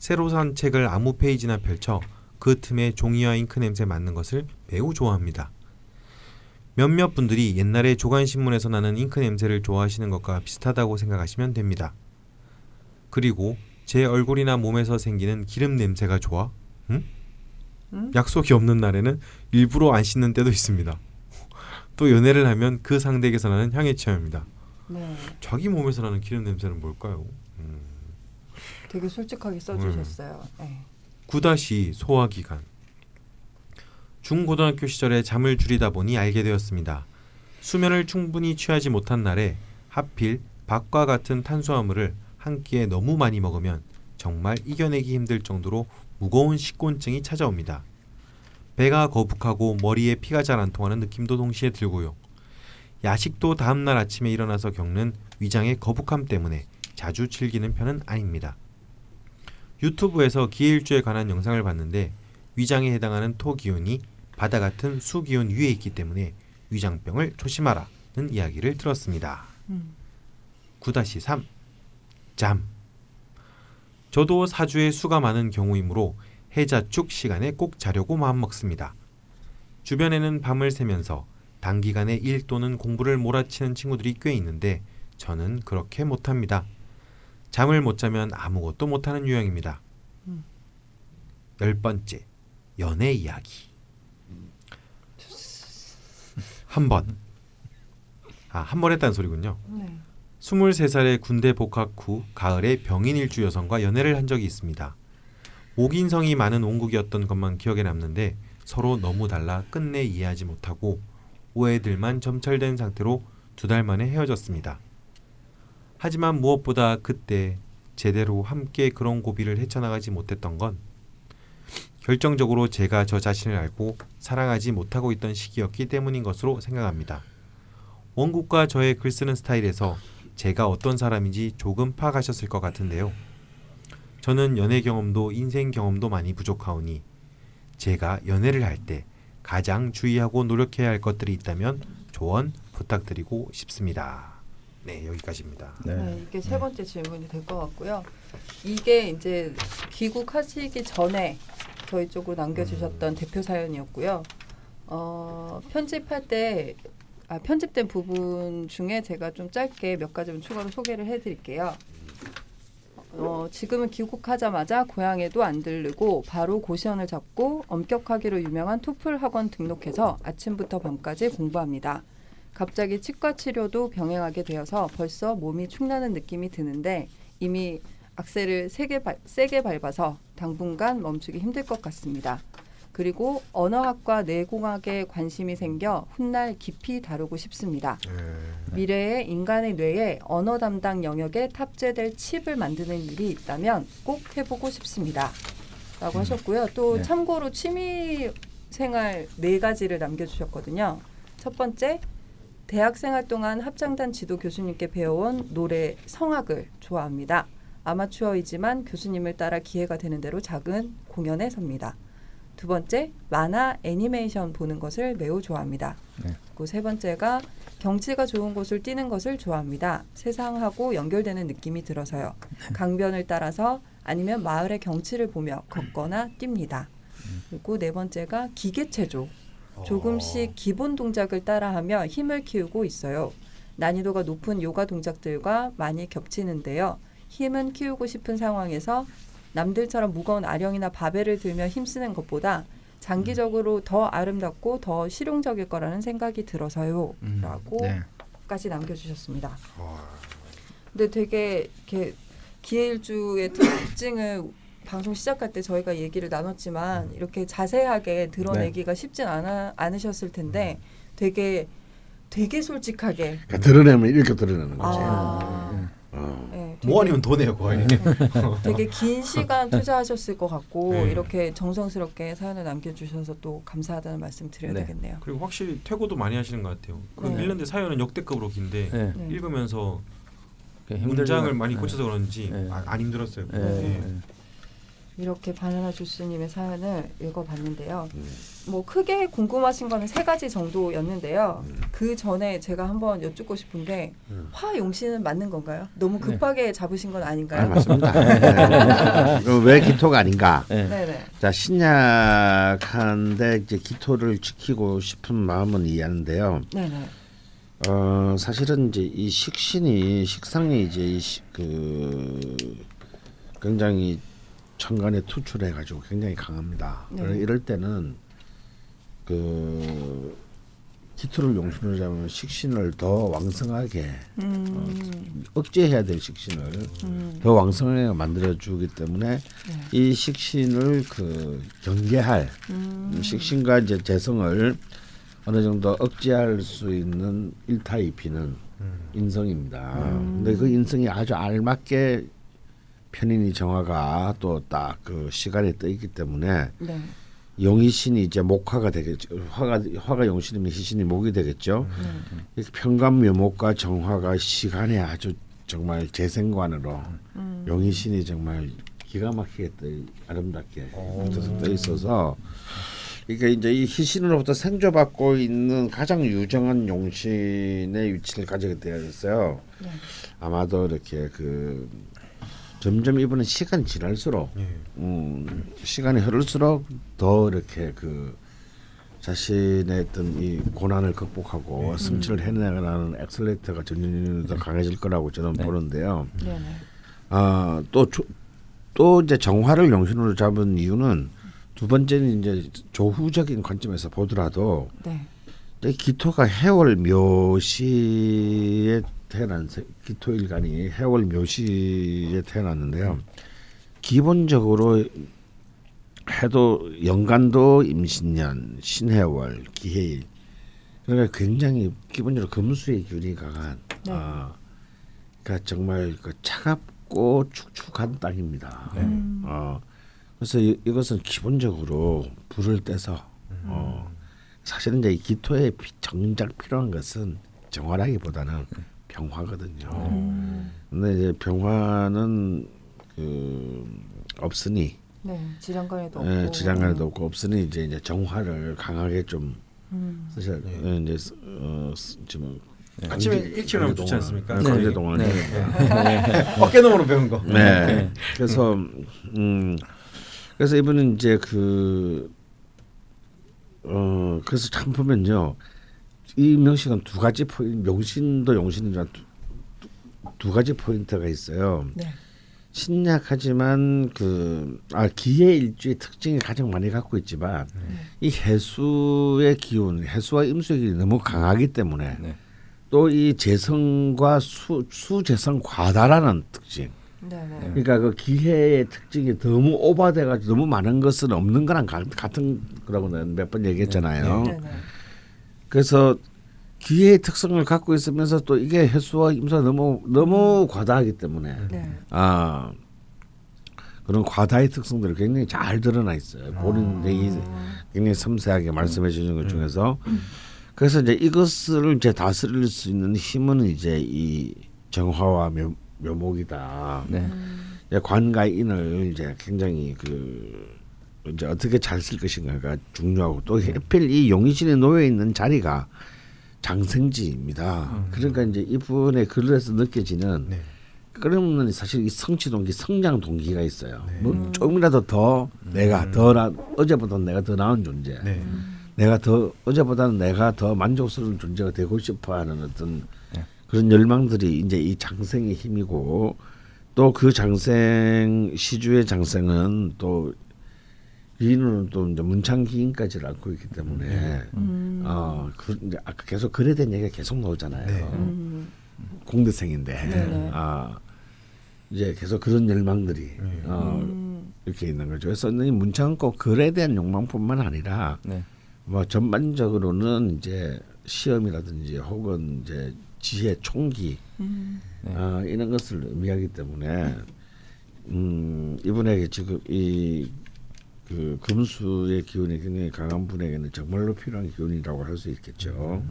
새로 산 책을 아무 페이지나 펼쳐 그 틈에 종이와 잉크 냄새 맡는 것을 매우 좋아합니다. 몇몇 분들이 옛날에 조간신문에서 나는 잉크 냄새를 좋아하시는 것과 비슷하다고 생각하시면 됩니다. 그리고 제 얼굴이나 몸에서 생기는 기름 냄새가 좋아? 응? 음? 약속이 없는 날에는 일부러 안 씻는 때도 있습니다. 또 연애를 하면 그 상대에게서 나는 향에 취합니다. 네. 자기 몸에서 나는 기름 냄새는 뭘까요? 음. 되게 솔직하게 써주셨어요. 네. 9다시 소화기관 중고등학교 시절에 잠을 줄이다 보니 알게 되었습니다. 수면을 충분히 취하지 못한 날에 하필 밥과 같은 탄수화물을 한 끼에 너무 많이 먹으면 정말 이겨내기 힘들 정도로 무거운 식곤증이 찾아옵니다. 배가 거북하고 머리에 피가 잘 안 통하는 느낌도 동시에 들고요. 야식도 다음날 아침에 일어나서 겪는 위장의 거북함 때문에 자주 즐기는 편은 아닙니다. 유튜브에서 기일주에 관한 영상을 봤는데 위장에 해당하는 토 기운이 바다 같은 수 기운 위에 있기 때문에 위장병을 조심하라는 이야기를 들었습니다. 음. 9-3 잠 저도 사주에 수가 많은 경우이므로 해자축 시간에 꼭 자려고 마음먹습니다. 주변에는 밤을 새면서 단기간에 일 또는 공부를 몰아치는 친구들이 꽤 있는데 저는 그렇게 못합니다. 잠을 못 자면 아무것도 못하는 유형입니다. 음. 열 번째 연애 이야기 한 번. 아, 한 번 했다는 소리군요. 네. 23살에 군대 복학 후 가을에 병인 일주 여성과 연애를 한 적이 있습니다. 옥인성이 많은 온국이었던 것만 기억에 남는데 서로 너무 달라 끝내 이해하지 못하고 오해들만 점철된 상태로 두 달 만에 헤어졌습니다. 하지만 무엇보다 그때 제대로 함께 그런 고비를 헤쳐나가지 못했던 건 결정적으로 제가 저 자신을 알고 사랑하지 못하고 있던 시기였기 때문인 것으로 생각합니다. 원국과 저의 글 쓰는 스타일에서 제가 어떤 사람인지 조금 파악하셨을 것 같은데요. 저는 연애 경험도 인생 경험도 많이 부족하오니 제가 연애를 할 때 가장 주의하고 노력해야 할 것들이 있다면 조언 부탁드리고 싶습니다. 네, 여기까지입니다. 네. 네, 이게 세 번째 질문이 될 것 같고요. 이게 이제 귀국하시기 전에 저희 쪽으로 남겨주셨던 대표 사연이었고요. 어, 편집할 때 아, 편집된 부분 중에 제가 좀 짧게 몇 가지 좀 추가로 소개를 해드릴게요. 어, 지금은 귀국하자마자 고향에도 안 들르고 바로 고시원을 잡고 엄격하기로 유명한 토플 학원 등록해서 아침부터 밤까지 공부합니다. 갑자기 치과 치료도 병행하게 되어서 벌써 몸이 축나는 느낌이 드는데 이미 악셀을 세게, 발, 세게 밟아서 당분간 멈추기 힘들 것 같습니다. 그리고 언어학과 내공학에 관심이 생겨 훗날 깊이 다루고 싶습니다. 미래에 인간의 뇌에 언어 담당 영역에 탑재될 칩을 만드는 일이 있다면 꼭 해보고 싶습니다. 라고 하셨고요. 또 네. 참고로 취미 생활 네 가지를 남겨주셨거든요. 첫 번째, 대학 생활 동안 합창단 지도 교수님께 배워온 노래 성악을 좋아합니다. 아마추어이지만 교수님을 따라 기회가 되는 대로 작은 공연에 섭니다. 두 번째, 만화 애니메이션 보는 것을 매우 좋아합니다. 네. 그리고 세 번째가 경치가 좋은 곳을 뛰는 것을 좋아합니다. 세상하고 연결되는 느낌이 들어서요. 강변을 따라서 아니면 마을의 경치를 보며 걷거나 뜁니다. 그리고 네 번째가 기계체조. 조금씩 기본 동작을 따라하며 힘을 키우고 있어요. 난이도가 높은 요가 동작들과 많이 겹치는데요. 힘은 키우고 싶은 상황에서 남들처럼 무거운 아령이나 바벨을 들며 힘쓰는 것보다 장기적으로 더 아름답고 더 실용적일 거라는 생각이 들어서요. 음, 라고 네. 까지 남겨주셨습니다. 근데 되게 이렇게 기해일주의 특징을 방송 시작할 때 저희가 얘기를 나눴지만 이렇게 자세하게 드러내기가 쉽진 않아, 않으셨을 텐데 되게 되게 솔직하게 그러니까 드러내면 이렇게 드러내는 거지. 아, 어. 네, 되게, 뭐 아니면 돈이에요, 거의. 되게 긴 시간 투자하셨을 것 같고 네. 이렇게 정성스럽게 사연을 남겨주셔서 또 감사하다는 말씀 드려야 네. 되겠네요. 그리고 확실히 퇴고도 많이 하시는 것 같아요. 그 네. 읽는데 사연은 역대급으로 긴데 네. 네. 읽으면서 그게 문장을 많이 네. 고쳐서 그런지 네. 아, 안 힘들었어요. 네. 네. 네. 이렇게 바나나 주스님의 사연을 읽어봤는데요. 음. 뭐 크게 궁금하신 거는 세 가지 정도였는데요. 그 전에 제가 한번 여쭙고 싶은 게 음. 화용신은 맞는 건가요? 너무 급하게 잡으신 건 아, 아닌가요? 맞습니다. 네. 왜 기토가 아닌가? 네. 네네. 자 신약한데 이제 기토를 지키고 싶은 마음은 이해하는데요. 네네. 어 사실은 이제 이 식신이 식상이 이제 이 시- 그 굉장히 천간에 투출해 가지고 굉장히 강합니다. 네. 이럴 때는 그 기토를 용신으로 잡으면 식신을 더 왕성하게 음. 억제해야 될 식신을 음. 더 왕성하게 만들어 주기 때문에 네. 이 식신을 그 경계할 음. 식신과 이제 재성을 어느 정도 억제할 수 있는 일타이피는 인성입니다. 음. 근데 그 인성이 아주 알맞게 편인이 정화가 또 딱 그 시간에 떠 있기 때문에 네. 용이신이 이제 목화가 되겠죠. 화가 화가 용신이면 희신이 목이 되겠죠. 네. 이렇게 평간묘목과 정화가 시간에 아주 정말 재생관으로 음. 용이신이 정말 기가 막히게 떠 아름답게 떠, 떠 있어서 이게 이제 이 희신으로부터 생조받고 있는 가장 유정한 용신의 위치를 가지게 되었어요. 네. 아마도 이렇게 그 점점 이분은 시간이 지날수록 예. 음, 시간이 흐를수록 더 이렇게 그 자신의 어떤 이 고난을 극복하고 승치를 해내가는 엑셀레이터가 점점 더 강해질 거라고 저는 네. 보는데요. 네네. 아또 또 이제 정화를 용신으로 잡은 이유는 두 번째는 이제 조후적인 관점에서 보더라도 네. 이 기토가 해월 묘시에 태어난 세- 기토 일간이 해월 묘시에 태어났는데요. 기본적으로 해도 연간도 임신년, 신해월, 기해일 그러니까 굉장히 기본적으로 금수의 균이 강한 네. 아, 그러니까 정말 그 차갑고 축축한 땅입니다. 음. 어, 그래서 이, 이것은 기본적으로 불을 떼서 어, 사실은 이제 이 기토에 피- 정작 필요한 것은 정화라기보다는 병화거든요. 음. 근데 이제 병화는 그 없으니 네. 질환관에도 없고. 예, 질환관에도 없고 없으니 이제 이제 정화를 강하게 좀 음. 쓰셔 네. 예, 이제 쓰- 어, 쓰- 지금 아침에 강제- 일찍 일어나면 좋지 않습니까? 네, 네. 강제동을 네. 해야 어깨너머로 배운 거. 네. 그래서 음 그래서 이분은 이제 그 어 그래서 참 보면요 이 명식은 두 가지 포인트 용신도 용신이지만 두, 두- 두 가지 포인트가 있어요. 네. 신약하지만 그아 기의 일주의 특징이 가장 많이 갖고 있지만 이 해수의 기운, 해수와 임수의 기운이 너무 강하기 때문에 네. 또이 재성과 수 수재성 과다라는 특징. 네네. 그러니까 그 기회의 특징이 너무 오버돼가지고 너무 많은 것은 없는 거랑 가- 같은 거라고 는 몇 번 얘기했잖아요. 그래서 기회의 특성을 갖고 있으면서 또 이게 해수와 임수가 너무 너무 과다하기 때문에 네. 아 그런 과다의 특성들이 굉장히 잘 드러나 있어요. 본인들이 굉장히 섬세하게 말씀해 주는 것 중에서 그래서 이제 이것을 이제 다스릴 수 있는 힘은 이제 이 정화와 묘, 묘목이다. 네. 관과 인을 이제 굉장히 그 이제 어떻게 잘 쓸 것인가가 중요하고 또 하필 이 용의신에 놓여 있는 자리가 장생지입니다. 그러니까 이제 이분의 글에서 느껴지는 네. 그러면 사실 이 성취 동기, 성장 동기가 있어요. 네. 뭐 조금이라도 더 내가 더 나, 어제보다 내가 더 나은 존재. 네. 내가 더 어제보다는 내가 더 만족스러운 존재가 되고 싶어하는 어떤 네. 그런 열망들이 이제 이 장생의 힘이고 또 그 장생 시주의 장생은 또 기인은 또 이제 문창기인까지를 안고 있기 때문에 음. 어 그, 이제 아까 계속 글에 대한 얘기가 계속 나오잖아요. 네. 음. 공대생인데 네네. 아 이제 계속 그런 열망들이 네. 어, 음. 이렇게 있는 거죠. 그래서 이 문창은 꼭 글에 대한 욕망뿐만 아니라 네. 뭐 전반적으로는 이제 시험이라든지 혹은 이제 지혜 총기 음. 네. 아, 이런 것을 의미하기 때문에 음, 이분에게 지금 이 그 금수의 기운이 굉장히 강한 분에게는 정말로 필요한 기운이라고 할 수 있겠죠.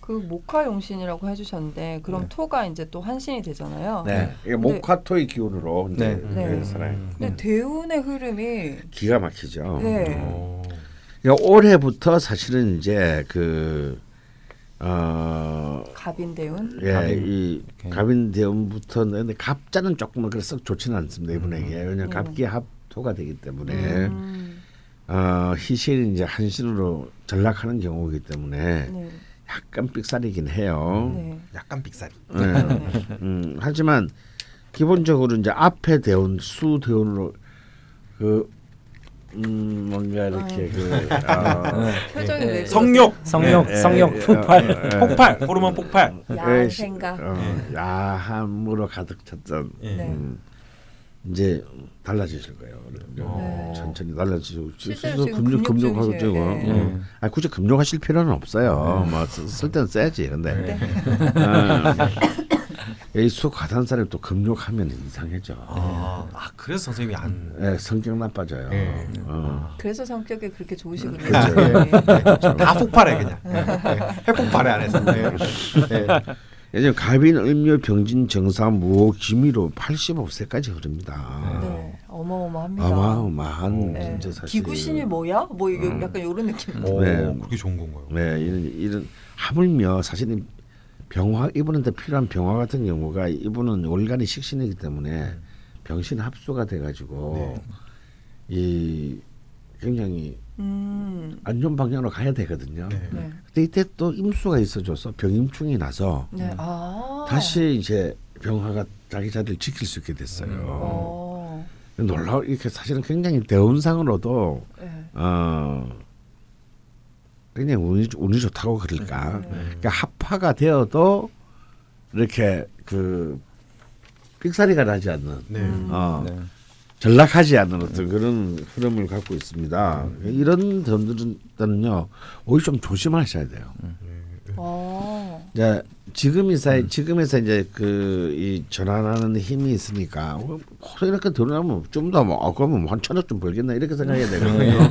그 목화 용신이라고 해주셨는데 그럼 네. 토가 이제 또 한신이 되잖아요. 네, 이게 근데- 목화 토의 기운으로 이제 네. 네. 살아요. 근데 대운의 흐름이 기가 막히죠. 네. 어. 그러니까 올해부터 사실은 이제 그 어, 갑인 대운. 예, 갑인. 이. 갑인 대운부터 근데 갑자는 조금 그래서 좋지는 않습니다 이분에게 왜냐하면 네. 갑기 합 토가 되기 때문에 음. 어, 희신이 이제 한신으로 전락하는 경우이기 때문에 네. 약간 삑사리긴 해요. 네. 약간 빅살이. 네. 네. 음, 하지만 기본적으로 이제 앞에 대운 수 대운으로 그 음, 뭔가 이렇게 그 어, 네. 표정이 예, 왜 예. 성욕 성욕 예, 성욕 예, 폭발 예, 예. 폭발 호르몬 폭발 야한 생각. 어, 야함으로 가득 찼던. 음, 이제 달라지실 거예요. 네. 천천히 달라지고 실제로 지금 금융 금융 금융 하고 중이시에요. 지고 네. 아 굳이 금융하실 필요는 없어요. 뭐쓸 때는 써야지. 근데 네. 어, 이수 과단사를 또 금욕하면 이상해져. 아, 아 그래서 선생님이 안 예, 성격 나빠져요. 네. 어. 그래서 성격이 그렇게 좋으시군요. 그렇죠. 네. 다 폭발해 그냥 네. 핵폭발해 안에서 네. 네. 예전 가빈, 을묘, 병진, 정사, 무호, 기미로 85세까지 흐릅니다. 네. 어마어마합니다. 어마어마한 네. 진짜 사실. 기구신이 뭐야? 뭐 이게 약간 이런 느낌. 오, 네. 그게 좋은 건가요? 네, 이런 이런 하물며 사실은 병화 이분한테 필요한 병화 같은 경우가 이분은 월간이 식신이기 때문에 병신 합수가 돼가지고 이 굉장히 음. 안 좋은 방향으로 가야 되거든요. 네. 네. 근데 이때 또 임수가 있어줘서 병임충이 나서 네. 아. 다시 이제 병화가 자기 자리를 지킬 수 있게 됐어요. 어. 놀라워 이렇게 사실은 굉장히 대운상으로도 네. 어 그냥 운이 운이 좋다고 그럴까. 네. 그러니까 합파가 되어도 이렇게 그 삑사리가 나지 않는 네. 어 네. 전락하지 않는 어떤 그런 흐름을 갖고 있습니다. 이런 점들은요 오히려 좀 조심하셔야 돼요. 어. 이제 지금에서 지금에서 이제 그 이 전환하는 힘이 있으니까 어, 이렇게 들어가면 좀 더 뭐, 아, 그러면 한 천억 좀 벌겠나 이렇게 생각해야 되거든요.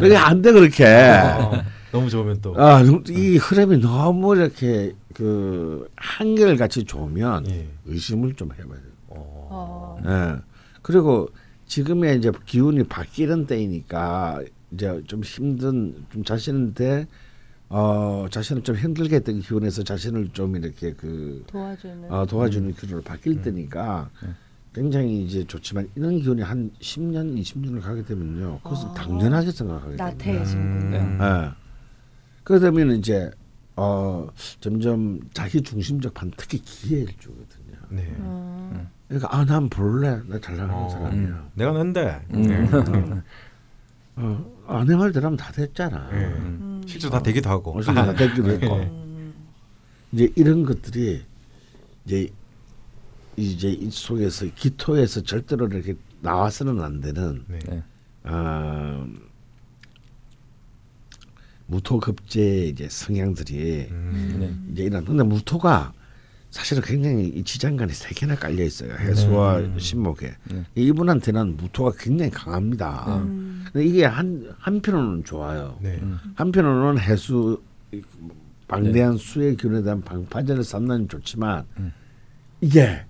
그게 안 돼 그렇게. 아, 너무 좋으면 또 아, 이 흐름이 너무 이렇게 그 한결 같이 좋으면 예. 의심을 좀 해봐야 돼요. 예. 그리고 지금의 이제 기운이 바뀌는 때이니까 이제 좀 힘든 좀 자신한테 어 자신을 좀 힘들게 했던 기운에서 자신을 좀 이렇게 그 도와주는. 어, 도와주는 기운으로 바뀔 때니까 굉장히 이제 좋지만 이런 기운이 한 10년, 20년을 가게 되면요. 그것은 아. 당연하게 생각하게 됩니다. 나태해지는군요. 네. 예. 그러다 보면 이제 어 점점 자기 중심적 반 특히 기회일주거든요. 네. 음. 그러니까 아 난 볼래 나잘 나가는 어, 사람이야. 내가 낸데 음. 어, 아내 말 들으면 다 됐잖아. 네. 음. 실제로 다 되기도 하고 어쨌든 다 됐기도 했고 음. 이제 이런 것들이 이제 이제 이 속에서 기토에서 절대로 이렇게 나와서는 안 되는 네. 네. 어, 무토 급제 이제 성향들이 음. 네. 이제 이런 근데 무토가 사실은 굉장히 이 지장간이 세 개나 깔려 있어요 해수와 음. 신목에 네. 이분한테는 무토가 굉장히 강합니다. 음. 근데 이게 한 한편으로는 좋아요. 네. 음. 한편으로는 해수 방대한 수의 균에 대한 방파제를 쌓는 좋지만 음. 이게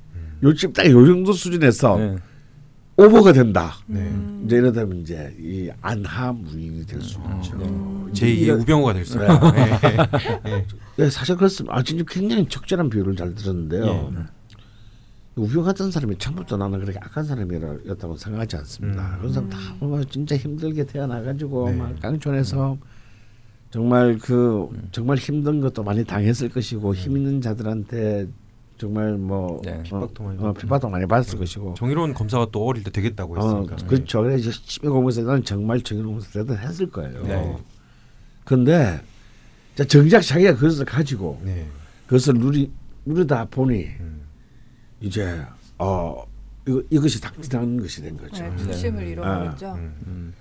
요즘 딱 요 정도 수준에서 네. 오버가 된다. 네. 음. 이제 이러다 보면 이제 이 안하무인이 될 수 있죠. 음. 제2의 이런- 우병우가 될 수 있어요. 네. 네. 네, 사실 그렇습니다. 아, 진짜 굉장히 적절한 비유를 잘 들었는데요. 예. 우병 같은 사람이 처음부터 나는 그렇게 악한 사람이었다고 생각하지 않습니다. 음. 그런 사람 다뭐 진짜 힘들게 태어나가지고 네. 막 깡촌에서 정말 그 정말 힘든 것도 많이 당했을 것이고 힘 있는 자들한테 정말 뭐 네. 어, 핍박도 많이 어, 핍박도 많이 받았을 것이고 정의로운 검사가 또 어릴 때 되겠다고 어, 했으니까. 그렇죠. 그래서 치매 공부에서 는 정말 정의로운 검사 대단했을 거예요. 네. 그런데 자, 정작 자기가 그것을 가지고 네. 그것을 누리 누리다 보니 음. 이제 어 이거 이것이 당신한 것이 된 거죠. 네, 중심을 잃어버렸죠. 음. 음.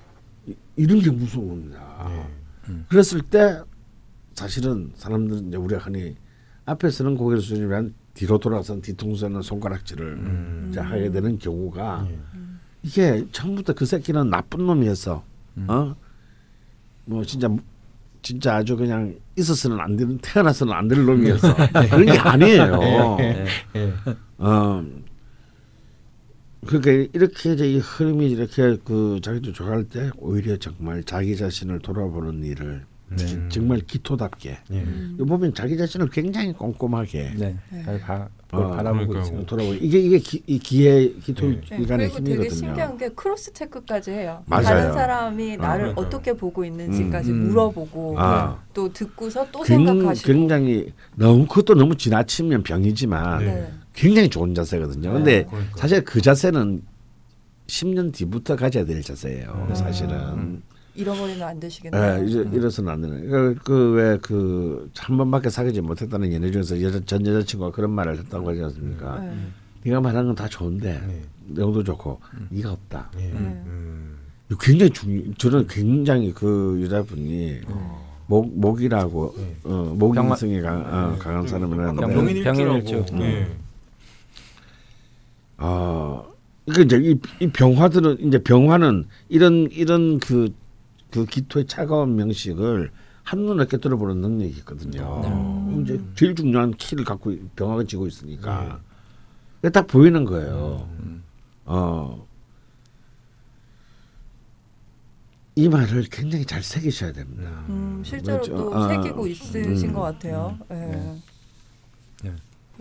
이- 이런 게 무서운 겁니다. 네. 그랬을 때 사실은 사람들은 이제 우리가 흔히 앞에서는 고개를 숙이면 뒤로 돌아선 뒤통수에는 손가락질을 음. 이제 하게 되는 경우가 예. 이게 처음부터 그 새끼는 나쁜 놈이었어. 음. 어? 뭐 진짜 진짜 아주 그냥 있어서는 안 되는 태어나서는 안 될 놈이었어. 그런 게 아니에요. 네. 예. 어. 그러니까 이렇게 이제 이 흐름이 이렇게 그 자기도 좋아할 때 오히려 정말 자기 자신을 돌아보는 일을 네. 정말 기토답게 예. 음. 이 보면 자기 자신을 굉장히 꼼꼼하게 네. 네. 잘 봐, 어, 바라보고. 돌아보고 이게 이게 기, 이 기회 기토 네. 네, 기간의 그리고 되게 힘이거든요. 신기한 게 크로스 체크까지 해요. 맞아요. 다른 사람이 어, 나를 그러니까요. 어떻게 보고 있는지까지 음. 물어보고 아. 또 듣고서 또 굉- 생각하시고. 굉장히 너무 그것도 너무 지나치면 병이지만 네. 네. 굉장히 좋은 자세거든요. 근데 그러니까. 사실 그 자세는 10년 뒤부터 가져야 될 자세예요. 음. 사실은. 음. 잃어버리면 안 되시겠네요. 예, 이제 이래서는 안 되는. 그왜그한 번밖에 사귀지 못했다는 연애 중에서 여자 전 여자친구가 그런 말을 했다고 하지 않습니까? 네. 네가 말하는 건다 좋은데 네. 내용도 좋고 네가 없다. 예. 음. 음. 굉장히 중요. 저는 굉장히 그 여자분이 목 목이라고 네. 어, 목인성이 강, 어, 강한 사람이라는 병- 병인일주라고. 병인일주. 예. 아, 그 이제 이, 이 병화들은 이제 병화는 이런 이런 그, 그 기토의 차가운 명식을 한눈에 깨뜨려 보는 능력이 있거든요. 음. 이제 제일 중요한 키를 갖고 병화가 지고 있으니까 그게 딱 보이는 거예요. 음. 어. 이 말을 굉장히 잘 새기셔야 됩니다. 음, 실제로. 또 아, 새기고 있으신 음. 것 같아요. 예. 네.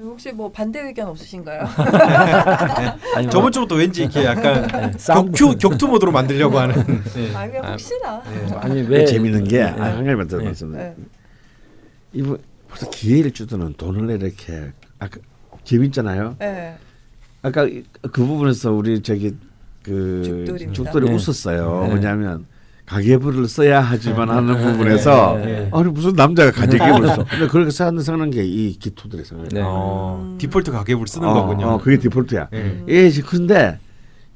혹시 뭐 반대 의견 없으신가요? 아니, 뭐, 저번 주부터 왠지 이렇게 약간 네, 격투 격투 모드로 만들려고 하는. 예. 아 그냥 혹시나. 예. 아니 왜 재밌는 게 네. 아, 한 가지만 더 네. 말씀. 네. 이분 벌써 기회를 주더는 돈을 이렇게 아까 재밌잖아요. 네. 아까 이- 그 부분에서 우리 저기 그. 죽돌이 네. 웃었어요. 네. 뭐냐면 가계부를 써야 하지만 하는 부분에서 네, 네. 아니 무슨 남자가 가계부를 써. 근데 그렇게 생각하는 생각하는 게 이 기토들의 생각이에요. 네. 어, 음. 디폴트 가계부를 쓰는 어, 거군요. 어, 그게 디폴트야. 예. 예, 근데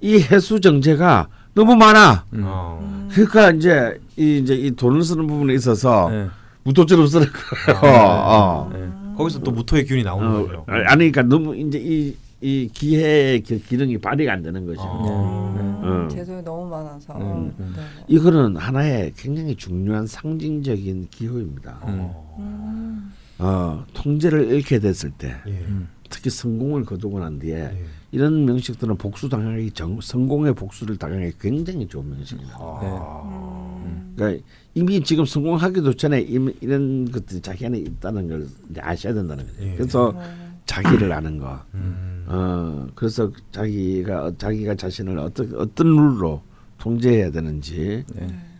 이 해수 정제가 너무 많아. 음. 어. 음. 그러니까 이제 이 이제 이 돈을 쓰는 부분에 있어서 네. 무토처럼 쓰는 거예요. 어. 네. 거기서 또 무토의 기운이 나오는 어, 거죠. 아니 그러니까 너무 이제 이, 이 기회의 그 기능이 발휘가 안 되는 거죠. 어. 음, 음. 재수이 너무 많아서. 음, 네. 이거는 하나의 굉장히 중요한 상징적인 기호입니다. 어. 음. 어, 통제를 잃게 됐을 때 예. 음. 특히 성공을 거두고 난 뒤에 예. 이런 명식들은 복수 당하기 정, 성공의 복수를 당하기 굉장히 좋은 명식입니다. 음. 그러니까 이미 지금 성공하기도 전에 이미 이런 것들이 자기 안에 있다는 걸 이제 아셔야 된다는 거죠. 예. 그래서 어. 자기를 아는 거. 음. 어 그래서 자기가 자기가 자신을 어떤 어떤 룰로 통제해야 되는지가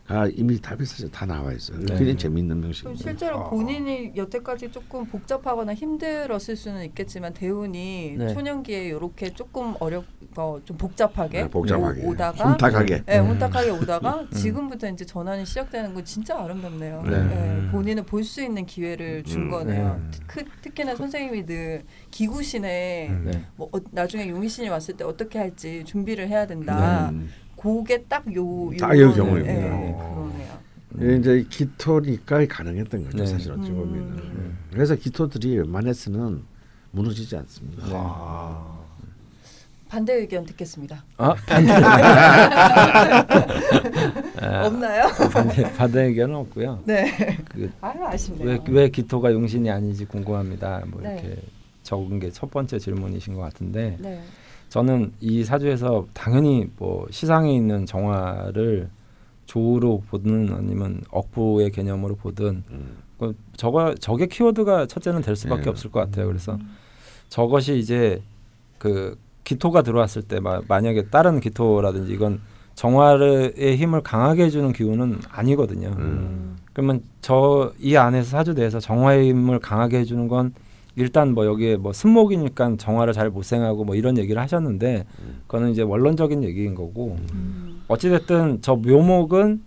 네. 이미 답이 사실 다 나와 있어요. 네. 굉장히 재미있는 명식입니다. 실제로 본인이 여태까지 조금 복잡하거나 힘들었을 수는 있겠지만 대운이 네. 초년기에 이렇게 조금 어렵 어, 좀 복잡하게, 네, 복잡하게 오, 다가 혼탁하게 네, 음. 혼탁하게 오다가 지금부터 이제 전환이 시작되는 건 진짜 아름답네요. 네. 네, 본인은 볼수 있는 기회를 준 음. 거네요. 네. 특, 특히나 선생님이 늘 기구신에 음. 네. 뭐 어, 나중에 용의신이 왔을 때 어떻게 할지 준비를 해야 된다. 음. 그게 딱요 딱요 경우입니다. 네, 네. 그러네요. 이제 기토니까 가능했던 거죠 네. 사실 어찌 음. 보면은 그래서 기토들이 웬만해서는 무너지지 않습니다. 아. 반대 의견 듣겠습니다. 아 반대 아, 없나요? 반대 반대 의견은 없고요. 네. 그 아유 아쉽네요. 왜, 왜 기토가 용신이 아닌지 궁금합니다. 뭐 네. 이렇게 적은 게 첫 번째 질문이신 것 같은데 네. 저는 이 사주에서 당연히 뭐 시상에 있는 정화를 조로 보든 아니면 억부의 개념으로 보든 음. 그 저거 저게 키워드가 첫째는 될 수밖에 네. 없을 것 같아요. 그래서 저것이 이제 그 기토가 들어왔을 때 마, 만약에 다른 기토라든지 이건 정화의 힘을 강하게 해주는 기운은 아니거든요. 음. 그러면 저 이 안에서 사주 내에서 정화의 힘을 강하게 해주는 건 일단 뭐 여기에 뭐 승목이니까 정화를 잘 못생하고 뭐 이런 얘기를 하셨는데 그거는 이제 원론적인 얘기인 거고 음. 어찌됐든 저 묘목은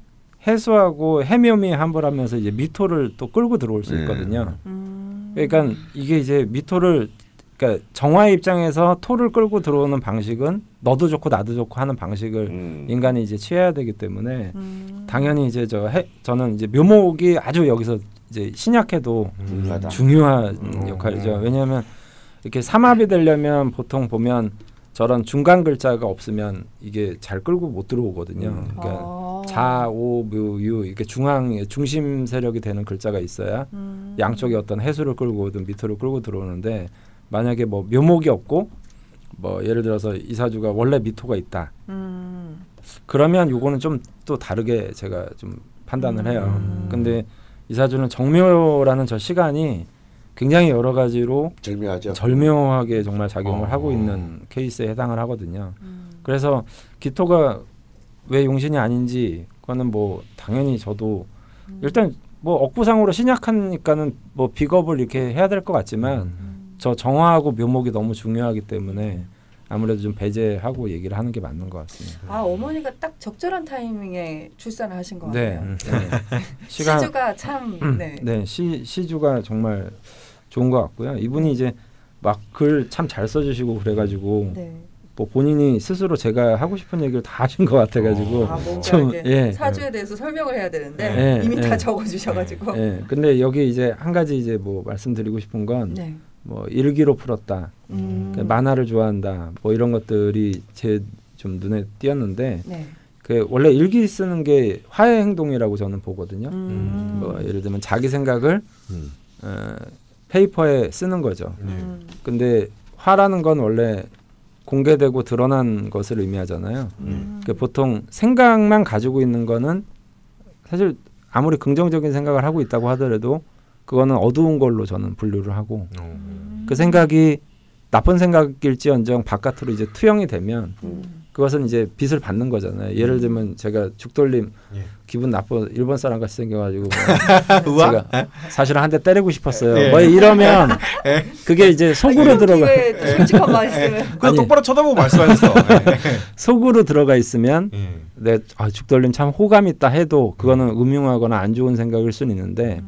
해수하고 해묘미 함벌하면서 이제 미토를 또 끌고 들어올 수 네. 있거든요. 음. 그러니까 이게 이제 미토를 그러니까 정화의 입장에서 토를 끌고 들어오는 방식은 너도 좋고 나도 좋고 하는 방식을 음. 인간이 이제 취해야 되기 때문에 음. 당연히 이제 저 해, 저는 이제 묘목이 아주 여기서 이제 신약해도 중요하다. 중요한 음. 역할이죠. 왜냐하면 이렇게 삼합이 되려면 보통 보면 저런 중간 글자가 없으면 이게 잘 끌고 못 들어오거든요. 음. 그러니까 아. 자, 오, 묘, 유 이렇게 중앙에 중심 세력이 되는 글자가 있어야 음. 양쪽에 어떤 해수를 끌고 오든 밑으로 끌고 들어오는데 만약에 뭐 묘목이 없고 뭐 예를 들어서 이사주가 원래 미토가 있다. 음. 그러면 요거는 좀 또 다르게 제가 좀 판단을 해요. 음. 근데 이사주는 정묘라는 저 시간이 굉장히 여러 가지로 절묘하죠. 절묘하게 정말 작용을 어. 하고 있는 케이스에 해당을 하거든요. 음. 그래서 기토가 왜 용신이 아닌지 그거는 뭐 당연히 저도 음. 일단 뭐 억부상으로 신약하니까는 뭐 비겁을 이렇게 해야 될 것 같지만 음. 저 정화하고 묘목이 너무 중요하기 때문에 아무래도 좀 배제하고 얘기를 하는 게 맞는 것 같습니다. 아 어머니가 딱 적절한 타이밍에 출산을 하신 것 네, 같아요. 네. 시간 시주가 참 네. 네, 시 시주가 정말 좋은 것 같고요. 이분이 이제 막 글 참 잘 써주시고 그래가지고 네. 뭐 본인이 스스로 제가 하고 싶은 얘기를 다 하신 것 같아가지고 아 뭔가 좀, 예. 사주에 대해서 설명을 해야 되는데 네, 이미 네. 다 적어주셔가지고. 예, 근데 여기 이제 한 가지 이제 뭐 말씀드리고 싶은 건 네. 뭐 일기로 풀었다, 음. 그 만화를 좋아한다, 뭐 이런 것들이 제 좀 눈에 띄었는데 네. 그 원래 일기 쓰는 게 화해 행동이라고 저는 보거든요. 음. 뭐 예를 들면 자기 생각을 음. 어, 페이퍼에 쓰는 거죠. 음. 근데 화라는 건 원래 공개되고 드러난 것을 의미하잖아요. 음. 그 보통 생각만 가지고 있는 거는 사실 아무리 긍정적인 생각을 하고 있다고 하더라도 그거는 어두운 걸로 저는 분류를 하고 어. 그 생각이 나쁜 생각일지언정 바깥으로 이제 투영이 되면 음. 그것은 이제 빚을 받는 거잖아요. 예를 들면 제가 죽돌림 예. 기분 나빠 일본 사람 같이 생겨가지고 뭐 우와. 제가 사실은 한 대 때리고 싶었어요. 예. 뭐 이러면 그게 이제 속으로 이런 들어가 솔직한 말씀을. 그 아니. 똑바로 쳐다보고 말씀하셨어. 속으로 들어가 있으면 예. 내 아, 죽돌림 참 호감 있다 해도 그거는 음흉하거나 안 좋은 생각일 수는 있는데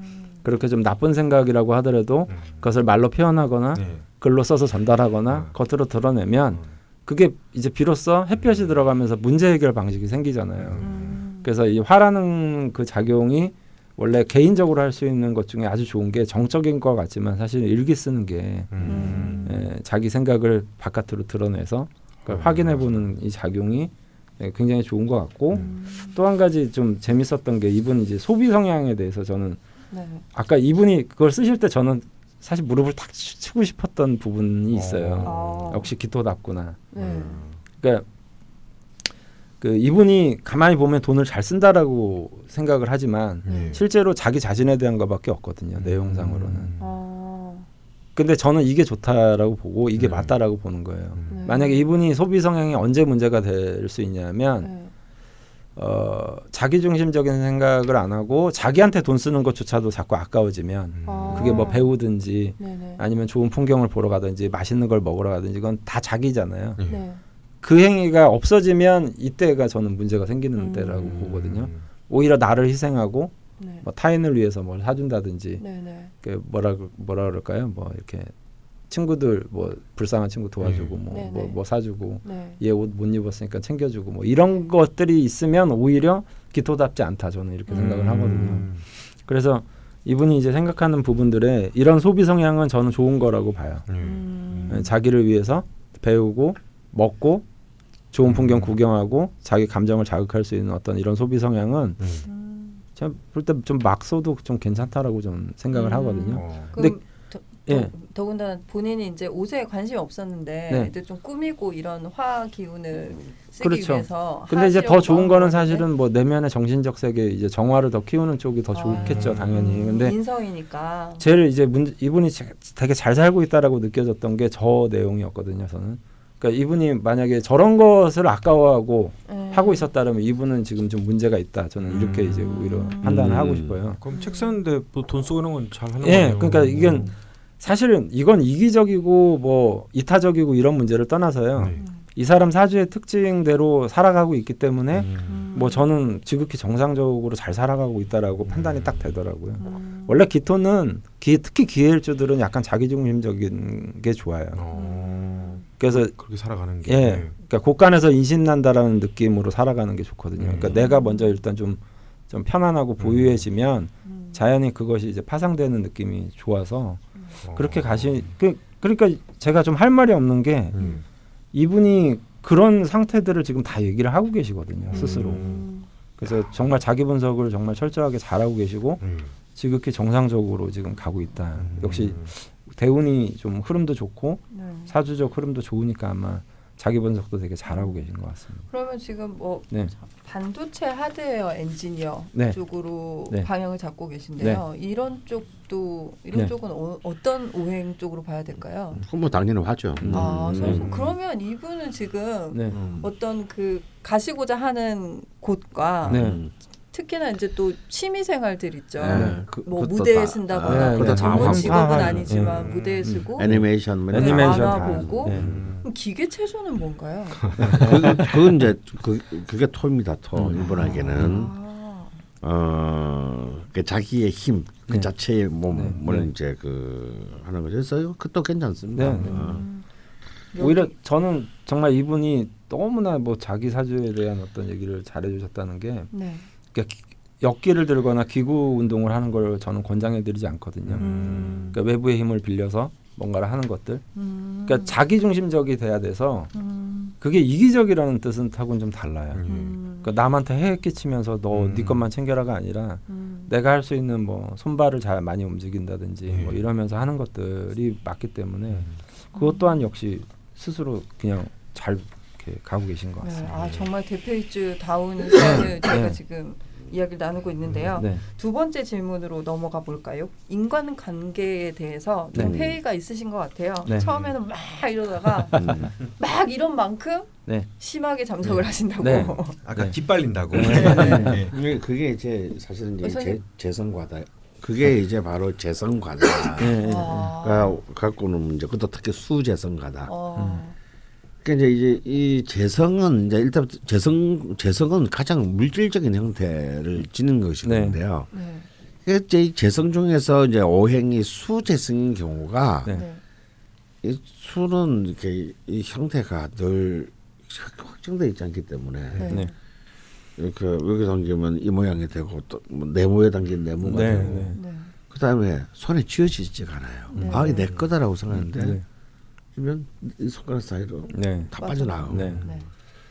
그렇게 좀 나쁜 생각이라고 하더라도 음. 그것을 말로 표현하거나 네. 글로 써서 전달하거나 음. 겉으로 드러내면 그게 이제 비로소 햇볕이 들어가면서 문제 해결 방식이 생기잖아요. 음. 그래서 이 화라는 그 작용이 원래 개인적으로 할 수 있는 것 중에 아주 좋은 게 정적인 것 같지만 사실 일기 쓰는 게 음. 예, 자기 생각을 바깥으로 드러내서 그걸 음. 확인해 보는 이 작용이 예, 굉장히 좋은 것 같고 음. 또한 가지 좀 재밌었던 게 이분 이제 소비 성향에 대해서 저는 네. 아까 이분이 그걸 쓰실 때 저는 사실 무릎을 탁 치- 치고 싶었던 부분이 있어요. 어. 역시 기토답구나. 네. 그러니까 그 이분이 가만히 보면 돈을 잘 쓴다라고 생각을 하지만 네. 실제로 자기 자신에 대한 것밖에 없거든요. 내용상으로는. 음. 어. 근데 저는 이게 좋다라고 보고 이게 네. 맞다라고 보는 거예요. 네. 만약에 이분이 소비 성향이 언제 문제가 될 수 있냐면 네. 어, 자기 중심적인 생각을 안 하고 자기한테 돈 쓰는 것조차도 자꾸 아까워지면 아. 그게 뭐 배우든지 네네. 아니면 좋은 풍경을 보러 가든지 맛있는 걸 먹으러 가든지 그건 다 자기잖아요. 예. 네. 그 행위가 없어지면 이때가 저는 문제가 생기는 음. 때라고 보거든요. 오히려 나를 희생하고 네. 뭐 타인을 위해서 뭘 사준다든지. 그 뭐라 그- 뭐라 그럴까요? 뭐 이렇게 친구들 뭐 불쌍한 친구 도와주고 음. 뭐, 네네. 뭐, 뭐 사주고 네. 얘옷 못 입었으니까 챙겨주고 뭐 이런 것들이 있으면 오히려 기토답지 않다 저는 이렇게 생각을 음. 하거든요. 그래서 이분이 이제 생각하는 부분들에 이런 소비 성향은 저는 좋은 거라고 봐요. 음. 예, 자기를 위해서 배우고 먹고 좋은 풍경 음. 구경하고 자기 감정을 자극할 수 있는 어떤 이런 소비 성향은 음. 제가 볼 때 좀 막 써도 좀 괜찮다라고 좀 생각을 음. 하거든요. 어. 근데- 그럼 더, 예. 더, 더군다나 본인이 이제 옷에 관심이 없었는데 네. 이제 좀 꾸미고 이런 화 기운을 쓰기 그렇죠. 위해서 근데 이제 더 좋은 한 거는 건데 사실은 뭐 내면의 정신적 세계 이제 정화를 더 키우는 쪽이 더 아. 좋겠죠 당연히. 근데 인성이니까 제일 이제 문, 이분이 제- 되게 잘 살고 있다라고 느껴졌던 게 저 내용이었거든요. 저는. 그러니까 이분이 만약에 저런 것을 아까워하고 네. 하고 있었다면 이분은 지금 좀 문제가 있다. 저는 이렇게 음. 이제 오히려 판단을 음. 하고 싶어요. 그럼 책 사는데 뭐 돈 쓰고 이런 건 잘 하는 예, 거예요. 그러니까 이건 사실은 이건 이기적이고 뭐 이타적이고 이런 문제를 떠나서요. 네. 이 사람 사주의 특징대로 살아가고 있기 때문에 음. 뭐 저는 지극히 정상적으로 잘 살아가고 있다라고 판단이 딱 되더라고요. 음. 원래 기토는 기, 특히 기해일주들은 약간 자기중심적인 게 좋아요. 어. 그래서 그렇게 살아가는 게. 예, 네. 그러니까 곳간에서 인신 난다라는 느낌으로 살아가는 게 좋거든요. 그러니까 음. 내가 먼저 일단 좀좀 편안하고 부유해지면 음. 자연히 그것이 이제 파상되는 느낌이 좋아서 어. 그렇게 가시 그 그러니까 제가 좀 할 말이 없는 게 음. 이분이 그런 상태들을 지금 다 얘기를 하고 계시거든요 스스로. 음. 그래서 정말 자기 분석을 정말 철저하게 잘하고 계시고 음. 지극히 정상적으로 지금 가고 있다. 음. 역시 대운이 좀 흐름도 좋고 네. 사주적 흐름도 좋으니까 아마 자기 분석도 되게 잘하고 계신 것 같습니다. 그러면 지금 뭐 네. 반도체 하드웨어 엔지니어 네. 쪽으로 네. 방향을 잡고 계신데요. 이런 쪽도 이런 네. 쪽은 어, 어떤 오행 쪽으로 봐야 될까요? 뭐 당연히 하죠. 음. 아, 네. 선생님, 그러면 이분은 지금 네. 음. 어떤 그 가시고자 하는 곳과 네. 음. 특히나 이제 또 취미 생활들 있죠. 네, 그- 뭐 무대에 다- 쓴다거나 네, 뭐 네, 전문 다 직업은 다 아니지만 음. 무대에 쓰고 애니메이션 뭐. 애니메이션 만화 다. 보고 네. 그럼 기계 체조는 뭔가요? 그, 그건 이제 그, 그게 토입니다. 토 음. 일본에게는 아, 어, 그 자기의 힘, 그 네. 자체의 몸을 네. 이제 그 하는 거죠. 그래서 그것도 괜찮습니다. 네, 네. 어. 음. 오히려 여기- 저는 정말 이분이 너무나 뭐 자기 사주에 대한 어떤 얘기를 잘해주셨다는 게 네. 그러니까 기- 역기를 들거나 기구 운동을 하는 걸 저는 권장해드리지 않거든요. 음. 그러니까 외부의 힘을 빌려서 뭔가를 하는 것들. 음. 그러니까 자기 중심적이 돼야 돼서 음. 그게 이기적이라는 뜻은 타고는 좀 달라요. 음. 그러니까 남한테 해해 끼치면서 너 음. 네 것만 챙겨라가 아니라 음. 내가 할 수 있는 뭐 손발을 잘 많이 움직인다든지 예. 뭐 이러면서 하는 것들이 맞기 때문에 음. 그것 또한 역시 스스로 그냥 잘 이렇게 가고 계신 것 네, 같습니다. 아 정말 대표이주 다운 사연을 저희가 네. 지금 이야기를 나누고 있는데요. 네. 두 번째 질문으로 넘어가 볼까요? 인간 관계에 대해서 좀 네. 회의가 있으신 것 같아요. 네. 처음에는 막 이러다가 음. 막 이런 만큼 네. 심하게 잠적을 하신다고. 네. 아까 네. 기빨린다고. 네. 그게- 그게 이제 사실은 이제 선생님. 재, 재성 과다. 그게 이제 바로 재성 과다. 네. 네. 아. 가 갖고는 문제. 그것도 특히 수재성 과다. 어. 그러니까 이제 이제 이 재성은 이제 일단 재성 재성은 가장 물질적인 형태를 지닌 것이는데요. 네. 그 이제 이 재성 중에서 이제 오행이 수재성인 경우가 네. 네. 이 수는 이렇게 이 형태가 늘 확정돼 있지 않기 때문에 네. 네. 이렇게 여기 당기면 이 모양이 되고 또뭐 네모에 당기면 네모가 네, 되고 네. 네. 그다음에 손에 쥐어지지가 않아요. 네. 아, 이내 거다라고 생각하는데 네. 그러면 이 손가락 사이로 네. 다. 빠져나가고 네. 네.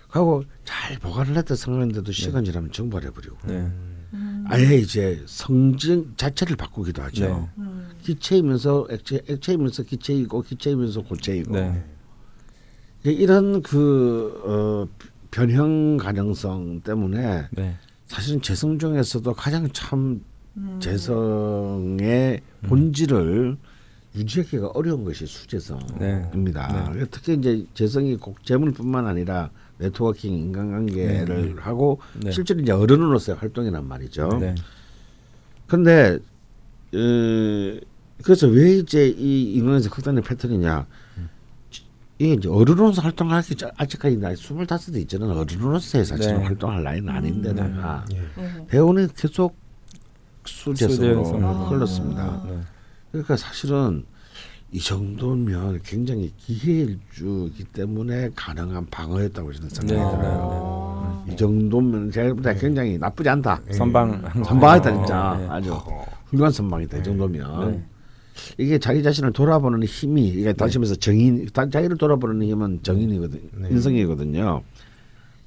하고 잘 보관을 했다 생각했는데도 시간 지나면 증발해 버리고 네. 음. 아예 이제 성질 자체를 바꾸기도 하죠. 네. 음. 기체이면서 액체, 액체이면서 기체이고 기체이면서 고체이고 네. 이런 그 어, 변형 가능성 때문에 네. 사실은 재성 중에서도 가장 참 음. 재성의 본질을 유지하기가 어려운 것이 수재성입니다. 네. 특히 이제 재성이 꼭 재물뿐만 아니라 네트워킹, 인간관계를 하고 네. 실제로 이제 어른으로서의 활동이란 말이죠. 네. 근데 어, 그래서 왜 이제 이 인간에서 극단의 패턴이냐? 이게 이제 어른으로서 활동하기 전- 아직까지 나이 스물다섯에 있잖아요. 어른으로서의 사실은 네. 활동할 나이는 아닌데다가 예. 네. 대원이 계속 수재성으로 수재성으로. 흘렀습니다. 네. 그러니까 사실은 이 정도면 굉장히 기회일주이기 때문에 가능한 방어였다고 저는 생각이 네, 들어요. 네. 이 정도면 제가 볼때 굉장히 나쁘지 않다. 선방 선방했다 진짜 네. 아주 훌륭한 선방이다 이 정도면 네. 이게 자기 자신을 돌아보는 힘이 이게 다시 말해서 정인 다- 자기를 돌아보는 힘은 정인이거든 네. 인성이거든요.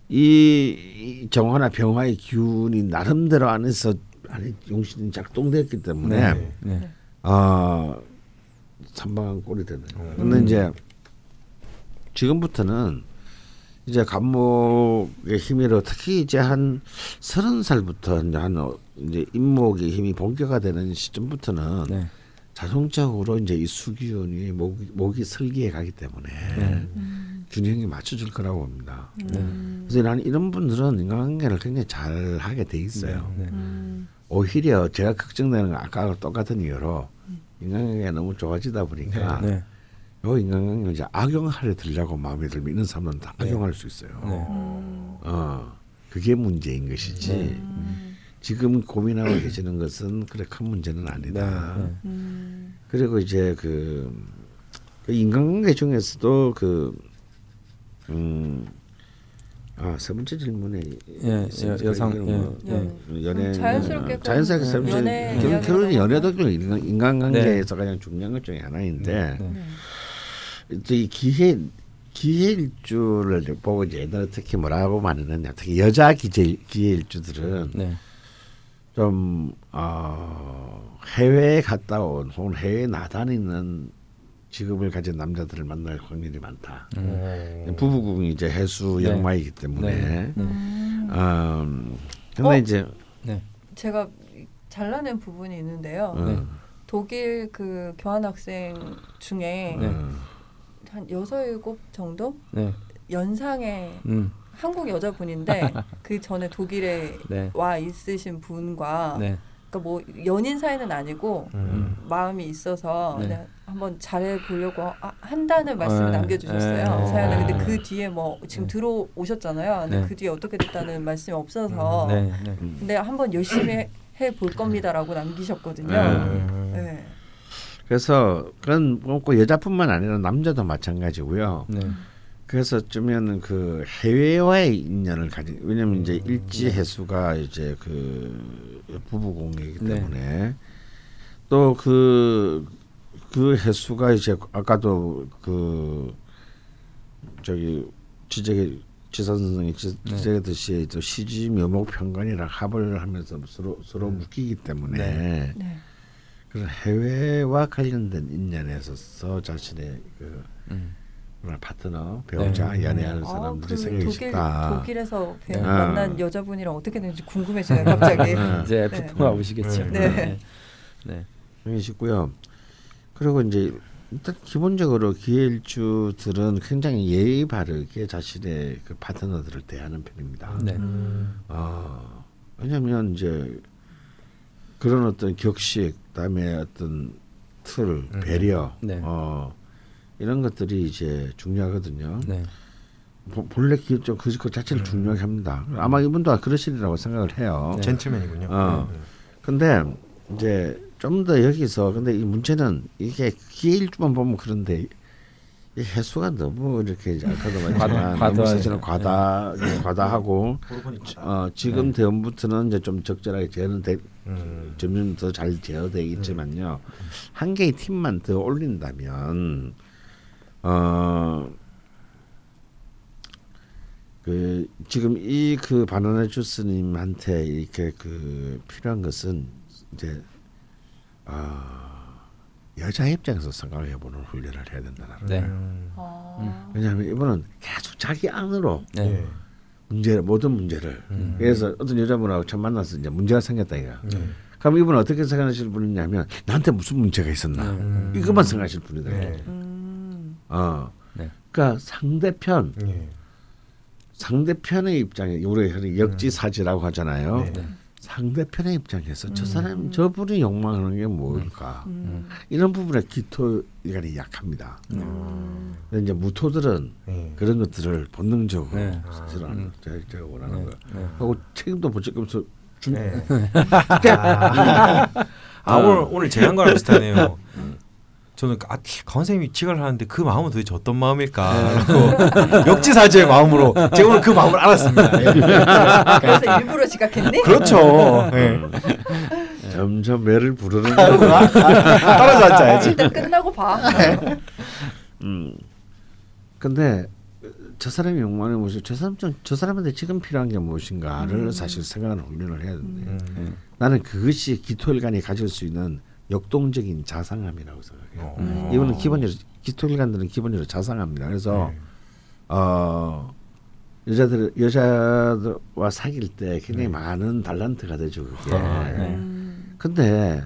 이, 이 정화나 병화의 기운이 나름대로 안에서 안에 용신이 작동됐기 때문에 네. 네. 아 선방한 꼴이 되네요. 음. 근데 이제 지금부터는 이제 감목의 힘으로 특히 이제 한 서른 살부터 이제 한 어, 이제 임목의 힘이 본격화되는 시점부터는 네. 자동적으로 이제 이 수기운이 목이, 목이 설기에 가기 때문에 네. 균형이 맞춰질 거라고 봅니다. 음. 그래서 나는 이런 분들은 인간관계를 굉장히 잘 하게 돼 있어요. 네. 음. 오히려 제가 걱정되는 건 아까와 똑같은 이유로 인간관계가 너무 좋아지다 보니까 네. 요 인간관계를 이제 악용하려 들려고 마음에 들면 이런 사람은 다 네. 악용할 수 있어요. 네. 음. 어, 그게 문제인 것이지. 음. 지금 고민하고 계시는 것은 그래 큰 문제는 아니다. 네. 네. 음. 그리고 이제 그, 그 인간관계 중에서도 그 음. 아, 세 번째 질문에 예, 여- 여성, 이거는 예, 뭐 예. 연애 음, 자연스럽게 자연스럽게 세 번째 연애 결- 이야기로 결혼이 연애도. 인간, 인간관계에서 가장 중요한 것 중에 하나인데 네. 네. 또이 기회 기회일주를 보고 이제 옛날에 특히 뭐라고 말했느냐 특히 여자 기재 기회일주들은 네. 좀 어, 해외에 갔다 온 혹은 해외에 나다니는 직업을 가진 남자들을 만날 확률이 많다. 음. 부부궁이 이제 해수 네. 역마이기 때문에. 네. 음. 음, 근데 어? 이제 네. 제가 잘라낸 부분이 있는데요. 어, 네. 독일 그 교환학생 중에 네. 어, 한 여섯 일곱 정도 네. 연상의 음. 한국 여자분인데 그 전에 독일에 네. 와 있으신 분과 네. 그러니까 뭐 연인 사이는 아니고 음. 마음이 있어서 네. 한번 잘해 보려고 아, 한다는 말씀을 네. 남겨주셨어요 네. 사연에 근데 네. 그 뒤에 뭐 지금 네. 들어오셨잖아요 근데 네. 그 뒤에 어떻게 됐다는 말씀이 없어서 네. 네. 음. 근데 한번 열심히 해 볼 겁니다라고 남기셨거든요. 네. 네. 그래서 그건 꼭 여자뿐만 아니라 남자도 마찬가지고요. 네. 그래서 쯤에는 그 해외와의 인연을 가진 왜냐면 이제 일지 해수가 이제 그 부부 공예이기 네. 때문에 또그 그 해수가 이제 아까도 그 저기 지적에 지선 선생이 지- 네. 지적했듯이 또 시지 묘목 편관이랑 합을 하면서 서로 서로 네. 묶이기 때문에 네. 네. 그런 해외와 관련된 인연에 있어서 자신의 그 음. 파트너 배우자 네. 연애하는 아, 사람들이 그 생기기 독일 쉽다. 독일에서 뵈- 네. 만난 여자분이랑 어떻게 되는지 궁금해지네요 갑자기. 네. 이제 네. F가 오시겠죠. 네. 네. 네. 생기기 쉽고요. 그리고 이제 일단 기본적으로 기회일주들은 굉장히 예의 바르게 자신의 그 파트너들을 대하는 편입니다. 네. 음. 어, 왜냐하면 이제 그런 어떤 격식, 그다음에 어떤 틀, 음. 배려, 네. 어, 이런 것들이 이제 중요하거든요. 네. 보- 본래 기업적 그, 그 자체를 중요하게 합니다. 아마 이분도 그러시리라고 생각을 해요. 네. 젠틀맨이군요. 어. 네. 근데 이제 좀 더 여기서 근데 이 문제는 이게 기일주만 보면 그런데 이 해수가 너무 이렇게 아까도 말했지만 과다-. 사실은 과다 과다하고 모르보니까. 어, 지금 네. 대원부터는 이제 좀 적절하게 제어는 돼, 음. 점점 더 잘 제어돼 있지만요 한 개의 팀만 더 올린다면 어. 그 지금 이 그 바나나 주스님한테 이렇게 그 필요한 것은 이제 아 여자 입장에서 생각을 해보는 훈련을 해야 된다는 네. 음. 아. 왜냐하면 이분은 계속 자기 안으로 네. 예. 문제 모든 문제를 음. 그래서 어떤 여자분하고 처음 만나서 이제 문제가 생겼다 이거. 네. 그럼 이분은 어떻게 생각하실 분이냐면 나한테 무슨 문제가 있었나 음. 이것만 생각하실 분이다. 네. 음. 어, 네. 그러니까 상대편 예. 상대편의 입장에 흔히 역지사지라고 하잖아요. 상대편의 입장에서 저 음. 사람 저분이 욕망하는 게 뭘까 음. 이런 부분에 기토가 약합니다. 음. 근데 이제 무토들은 예. 그런 것들을 본능적으로 네. 사실은 음. 제가, 제가 원하는 네. 거예요. 네. 하고 책임도 못 지면서 준 네. 아, 아, 오늘 오늘 제 한거랑 비슷하네요. 저는 아, 강원 선생님이 지각을 하는데 그 마음은 도대체 어떤 마음일까라고 역지사지의 마음으로 제가 오늘 그 마음을 알았습니다. 그래서 일부러 지각했니? 그렇죠. 예. 점점 매를 부르는 아, 거야. 떨어져 앉아야지. 일단 끝나고 봐. 음. 근데 저 사람의 욕망이 무엇이 저 사람 좀- 저 사람한테 지금 필요한 게 무엇인가를 음. 사실 생각하는 훈련을 해야 된대. 음. 네. 나는 그것이 기토일간이 가질 수 있는 역동적인 자상함이라고 생각해요. 어. 이거는 기본적으로 기토일간들은 기본적으로 자상합니다. 그래서 네. 어 여자들 여자와 사귈 때 굉장히 네. 많은 달란트가 되죠 그게. 아, 네. 음. 근데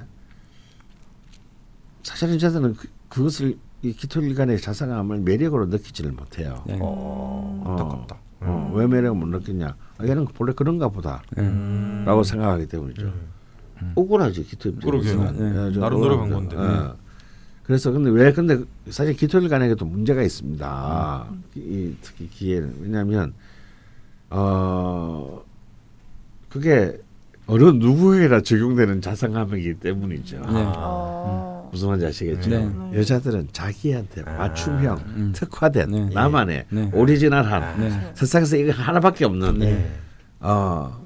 사실 여자들은 그, 그것을 이 기토일간의 자상함을 매력으로 느끼지를 못해요. 네. 어, 안타깝다. 어, 왜 매력을 못 느끼냐? 아, 얘는 본래 그런가 보다라고 네. 생각하기 때문이죠. 음. 억울하지 기토 입장에서는. 그러게요. 예, 좀 나름 노력한. 건데. 예. 그래서 근데 왜 근데 사실 기토일간에게도 문제가 있습니다. 이, 특히 기회는 왜냐하면 어 그게 어느 누구에게나 적용되는 자상함이기 때문이죠. 네. 어. 무슨 말인지 아시겠죠? 네. 여자들은 자기한테 아. 맞춤형, 음. 특화된 네. 나만의 네. 오리지널한 네. 세상에서 이거 하나밖에 없는 네. 어,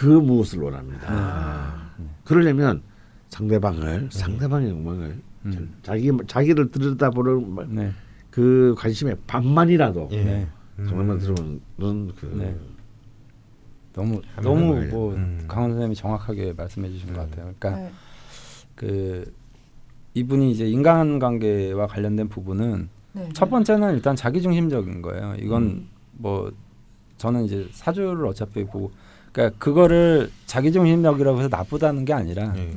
그 무엇을 원합니다. 아. 그러려면 상대방을 상대방의 욕망을 음. 자기 자기를 들여다보는 네. 그 관심의 반만이라도 예. 네. 정말만 들으면 그 네. 너무 너무 뭐 음. 강원 선생님이 정확하게 말씀해 주신 것 같아요. 그러니까 네. 그 이분이 이제 인간관계와 관련된 부분은 네. 첫 번째는 일단 자기중심적인 거예요. 이건 음. 뭐 저는 이제 사주를 어차피 보고 그러니까 그거를 자기중심적이라고 해서 나쁘다는 게 아니라 예.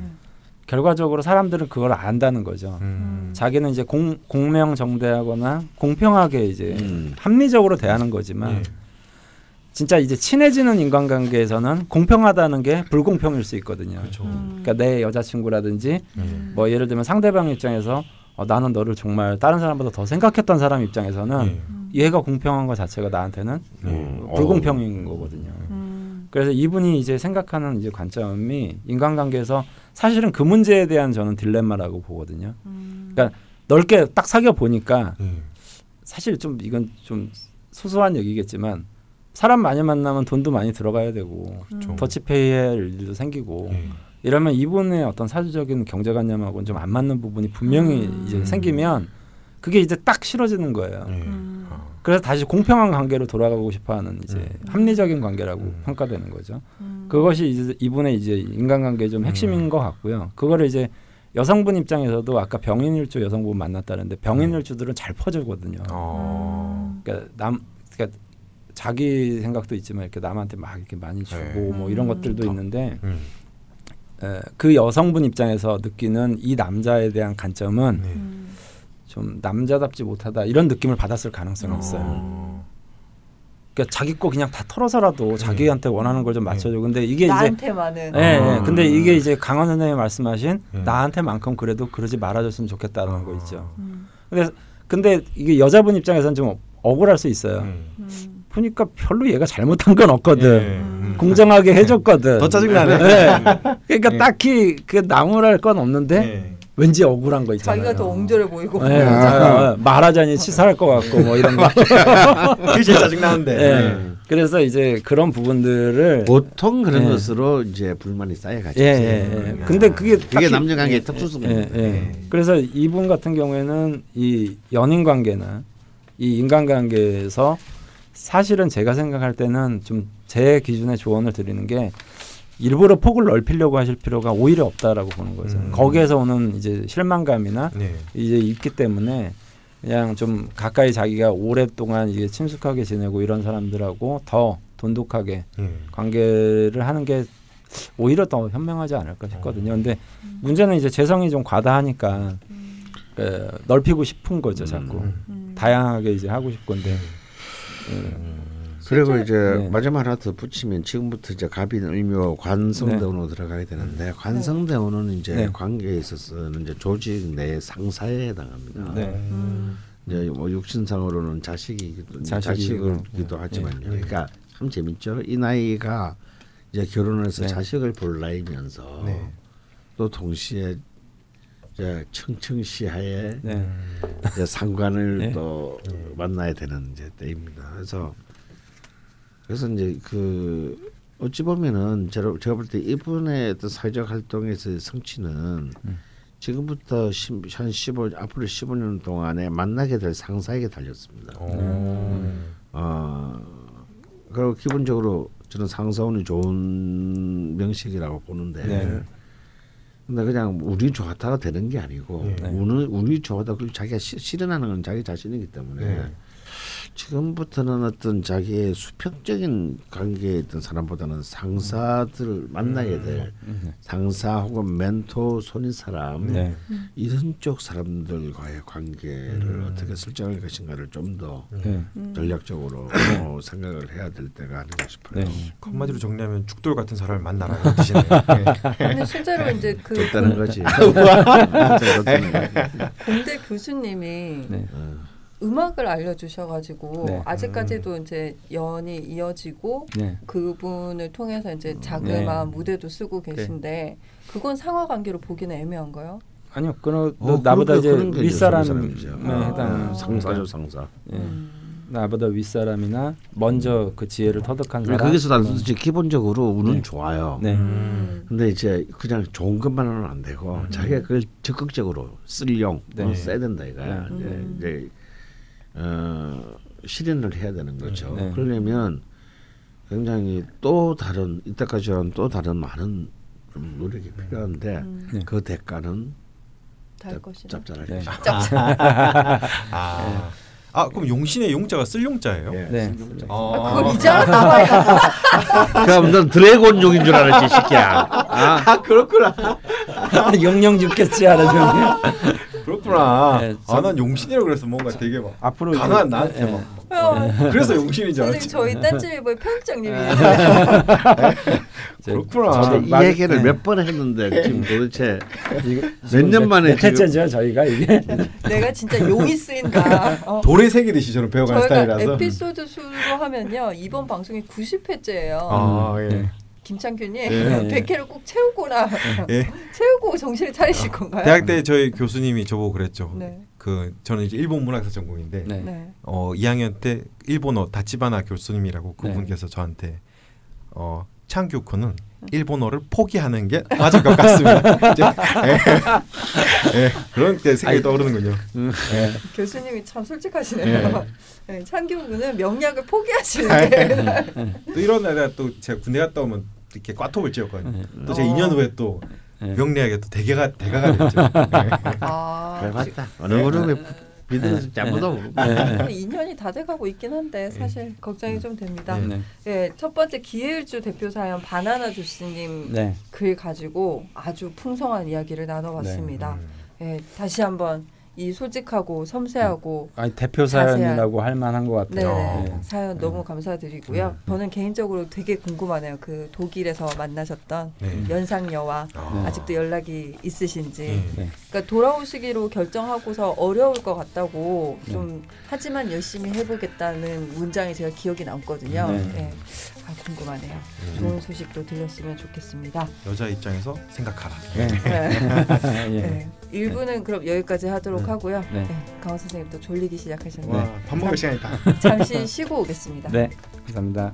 결과적으로 사람들은 그걸 안다는 거죠. 음. 자기는 이제 공, 공명정대하거나 공평하게 이제 음. 합리적으로 대하는 거지만 예. 진짜 이제 친해지는 인간관계에서는 공평하다는 게 불공평일 수 있거든요. 그렇죠. 음. 그러니까 내 여자친구라든지 음. 뭐 예를 들면 상대방 입장에서 어, 나는 너를 정말 다른 사람보다 더 생각했던 사람 입장에서는 예. 얘가 공평한 것 자체가 나한테는 음, 불공평인 거거든요. 음. 그래서 이분이 이제 생각하는 이제 관점이 인간관계에서 사실은 그 문제에 대한 저는 딜레마라고 보거든요. 음. 그러니까 넓게 딱 사귀어 보니까 예. 사실 좀 이건 좀 소소한 얘기겠지만 사람 많이 만나면 돈도 많이 들어가야 되고 그렇죠. 더치페이 할 일도 생기고 예. 이러면 이분의 어떤 사주적인 경제관념하고는 좀 안 맞는 부분이 분명히 음. 이제 생기면 그게 이제 딱 싫어지는 거예요. 예. 음. 아. 그래서 다시 공평한 관계로 돌아가고 싶어하는 이제 음. 합리적인 관계라고 음. 평가되는 거죠. 음. 그것이 이제 이분의 이제 인간관계의 좀 핵심인 음. 것 같고요. 그거를 이제 여성분 입장에서도 아까 병인일주 여성분 만났다는데 병인일주들은 잘 퍼주거든요. 어. 그러니까 남 그러니까 자기 생각도 있지만 이렇게 남한테 막 이렇게 많이 주고 네. 뭐 이런 음. 것들도 있는데 음. 에, 그 여성분 입장에서 느끼는 이 남자에 대한 관점은 네. 음. 좀 남자답지 못하다 이런 느낌을 받았을 가능성이 있어요. 어. 그러니까 자기 거 그냥 다 털어서라도 자기한테 원하는 걸 좀 맞춰줘. 근데 이게 이제 나한테만은 예, 예. 아. 근데 이게 이제 강원 선생님이 말씀하신 예. 나한테만큼 그래도 그러지 말아줬으면 좋겠다는 거 아. 있죠. 음. 근데 근데 이게 여자분 입장에서는 좀 억울할 수 있어요. 예. 음. 보니까 별로 얘가 잘못한 건 없거든. 예. 음. 공정하게 해줬거든. 더 짜증나네. 네. 그러니까 예. 딱히 그 나무랄 건 없는데 예. 왠지 억울한 거 있잖아요. 자기가 더 옹졸해 보이고 예, 자, 말하자니 치사할 것 같고 뭐 이런 거. 그게 제일 짜증 나는데. 예. 그래서 이제 그런 부분들을 보통 그런 예. 것으로 이제 불만이 쌓여가죠. 예, 예, 예. 근데 그게 그게 딱히- 남녀 관계의 예, 특수성입니다. 예, 예. 그래서 이분 같은 경우에는 이 연인 관계나 이 인간 관계에서 사실은 제가 생각할 때는 좀 제 기준의 조언을 드리는 게 일부러 폭을 넓히려고 하실 필요가 오히려 없다라고 보는 거죠. 음. 거기에서 오는 이제 실망감이나 네. 이제 있기 때문에 그냥 좀 가까이 자기가 오랫동안 이게 친숙하게 지내고 이런 사람들하고 더 돈독하게 예. 관계를 하는 게 오히려 더 현명하지 않을까 싶거든요. 근데 문제는 이제 재성이 좀 과다하니까 그 넓히고 싶은 거죠, 자꾸 음. 다양하게 이제 하고 싶건데. 예. 그리고 이제 네. 마지막 하나 더 붙이면 지금부터 이제 갑인 을묘 관성대원으로 들어가야 되는데 관성대원은 이제 네. 관계에 있어서는 이제 조직 내 상사에 해당합니다. 네. 음. 이제 뭐 육신상으로는 자식이기도. 자식이기도 하지만요. 네. 그러니까 참 재밌죠. 이 나이가 이제 결혼해서 네. 자식을 볼 나이면서 네. 또 동시에 이제 청청시하에 네. 이제 상관을 네. 또 만나야 되는 이제 때입니다. 그래서 그래서 이제 그 어찌 보면은 제가, 제가 볼 때 이분의 어떤 사회적 활동에서의 성취는 음. 지금부터 십, 한 15, 앞으로 15년 동안에 만나게 될 상사에게 달렸습니다. 어. 어, 그리고 기본적으로 저는 상사운이 좋은 명식이라고 보는데 네. 근데 그냥 운이 좋았다가 되는 게 아니고 네. 운은 운이 좋았다 그걸 자기가 시, 실현하는 건 자기 자신이기 때문에 네. 지금부터는 어떤 자기의 수평적인 관계에 있던 사람보다는 상사들을 만나게 될 음. 상사 혹은 멘토 손인 사람 네. 이런 쪽 사람들과의 관계를 음. 어떻게 설정할 것인가를 좀더 네. 전략적으로 어, 생각을 해야 될 때가 아닌가 싶어요. 네. 한마디로 정리하면 죽돌 같은 사람을 만나라는 뜻이네요. 네. 근데 실제로 이제 그 좋다는 거지. 진짜 좋다는 거지. 공대 교수님이 네. 어. 음악을 알려주셔가지고 네. 아직까지도 이제 연이 이어지고 네. 그분을 통해서 이제 자그마한 네. 무대도 쓰고 계신데 그건 상하 관계로 보기는 애매한가요? 아니요, 그너 어, 나보다 이제 그런 게 이제 윗사람에 사람이죠. 해당하는 아. 상사죠 상사. 예. 음. 나보다 윗사람이나 먼저 그 지혜를 터득한 사람. 거기서 나서지 기본적으로 운은 네. 좋아요. 네. 음. 근데 이제 그냥 좋은 것만은 안 되고 자기가 그걸 적극적으로 쓸용 네. 네. 써야 된다 이거야. 네. 이제, 음. 이제 어, 실현을 해야 되는 거죠. 네. 그러려면 굉장히 또 다른 이때까지와는 또 다른 많은 좀 노력이 필요한데 음. 네. 그 대가는 달 것이다. 짭짤할 네. 것이다. 아. 아 그럼 용신의 용자가 쓸 용자예요? 예, 네. 신경자. 아, 그걸 이제 알았나봐요. 그럼 넌 드래곤족인 줄 알았지, 이 새끼야. 아, 그렇구나. 영영 죽겠지 하는 그렇구나. 네, 아 난 용신이라고 그래서 뭔가 되게 막 앞으로 강한 나한테 예. 막 어, 그래서 용신인 줄 알았지. 저희 딴지일보의 편집장님이에요. 그렇구나. 저도 이 막- 얘기를 네. 몇번 했는데 지금 도대체 몇 년 만에 몇 회째죠 저희가 이게 내가 진짜 용이 쓰인다. 어. 돌에 새기듯이 저는 배워가는 스타일이라서. 에피소드 수로 하면요 이번 방송이 90회째예요. 아 예. 네. 김창균님 예. 100회를 꼭 채우거나 예. 채우고 정신을 차리실 건가요? 대학 때 저희 교수님이 저보고 그랬죠. 네. 그 저는 이제 일본 문학사 전공인데 네. 네. 어 2학년 때 일본어 다치바나 교수님이라고 네. 그분께서 저한테 어 창규코는 일본어를 포기하는 게 맞을 것 같습니다. 이제, 예. 예. 그런 때 생각이 떠오르는군요. 예. 교수님이 참 솔직하시네요. 네, 창규군은 명약을 포기하시는 게 또 이런 날에 또 제가 군대 갔다 오면 이렇게 꽈톱을 찧었거든요. 또제 어. 2년 후에 또 네. 명리학에 또 대개가 대가가 됐죠. 예. 아, 잘 봤다. 어느 그룹에 모르고. 지금 2년이 다 돼가고 있긴 한데 사실 걱정이 좀 됩니다. 네. 네, 첫 번째 기회일주 대표 사연 바나나 주스님 네. 글 가지고 아주 풍성한 이야기를 나눠봤습니다. 음. 네, 다시 한번 이 솔직하고 섬세하고 아니 대표 사연이라고 할 만한 것 네, 같아요. 네. 사연 너무 감사드리고요. 저는 개인적으로 되게 궁금하네요. 그 독일에서 만나셨던 네. 연상녀와 아. 아직도 연락이 있으신지. 예. 네. 그러니까 돌아오시기로 결정하고서 어려울 것 같다고 네. 좀 하지만 열심히 해보겠다는 문장이 제가 기억이 남거든요. 네. 네. 아 궁금하네요. 음. 좋은 소식도 들렸으면 좋겠습니다. 여자 입장에서 생각하라. 네. 네. 예. 네. 1부는 그럼 여기까지 하도록 하고요. 네. 네. 강원 선생님 또 졸리기 시작하셨네요. 와, 밥 먹을 시간이다. 잠시 쉬고 오겠습니다. 네. 감사합니다.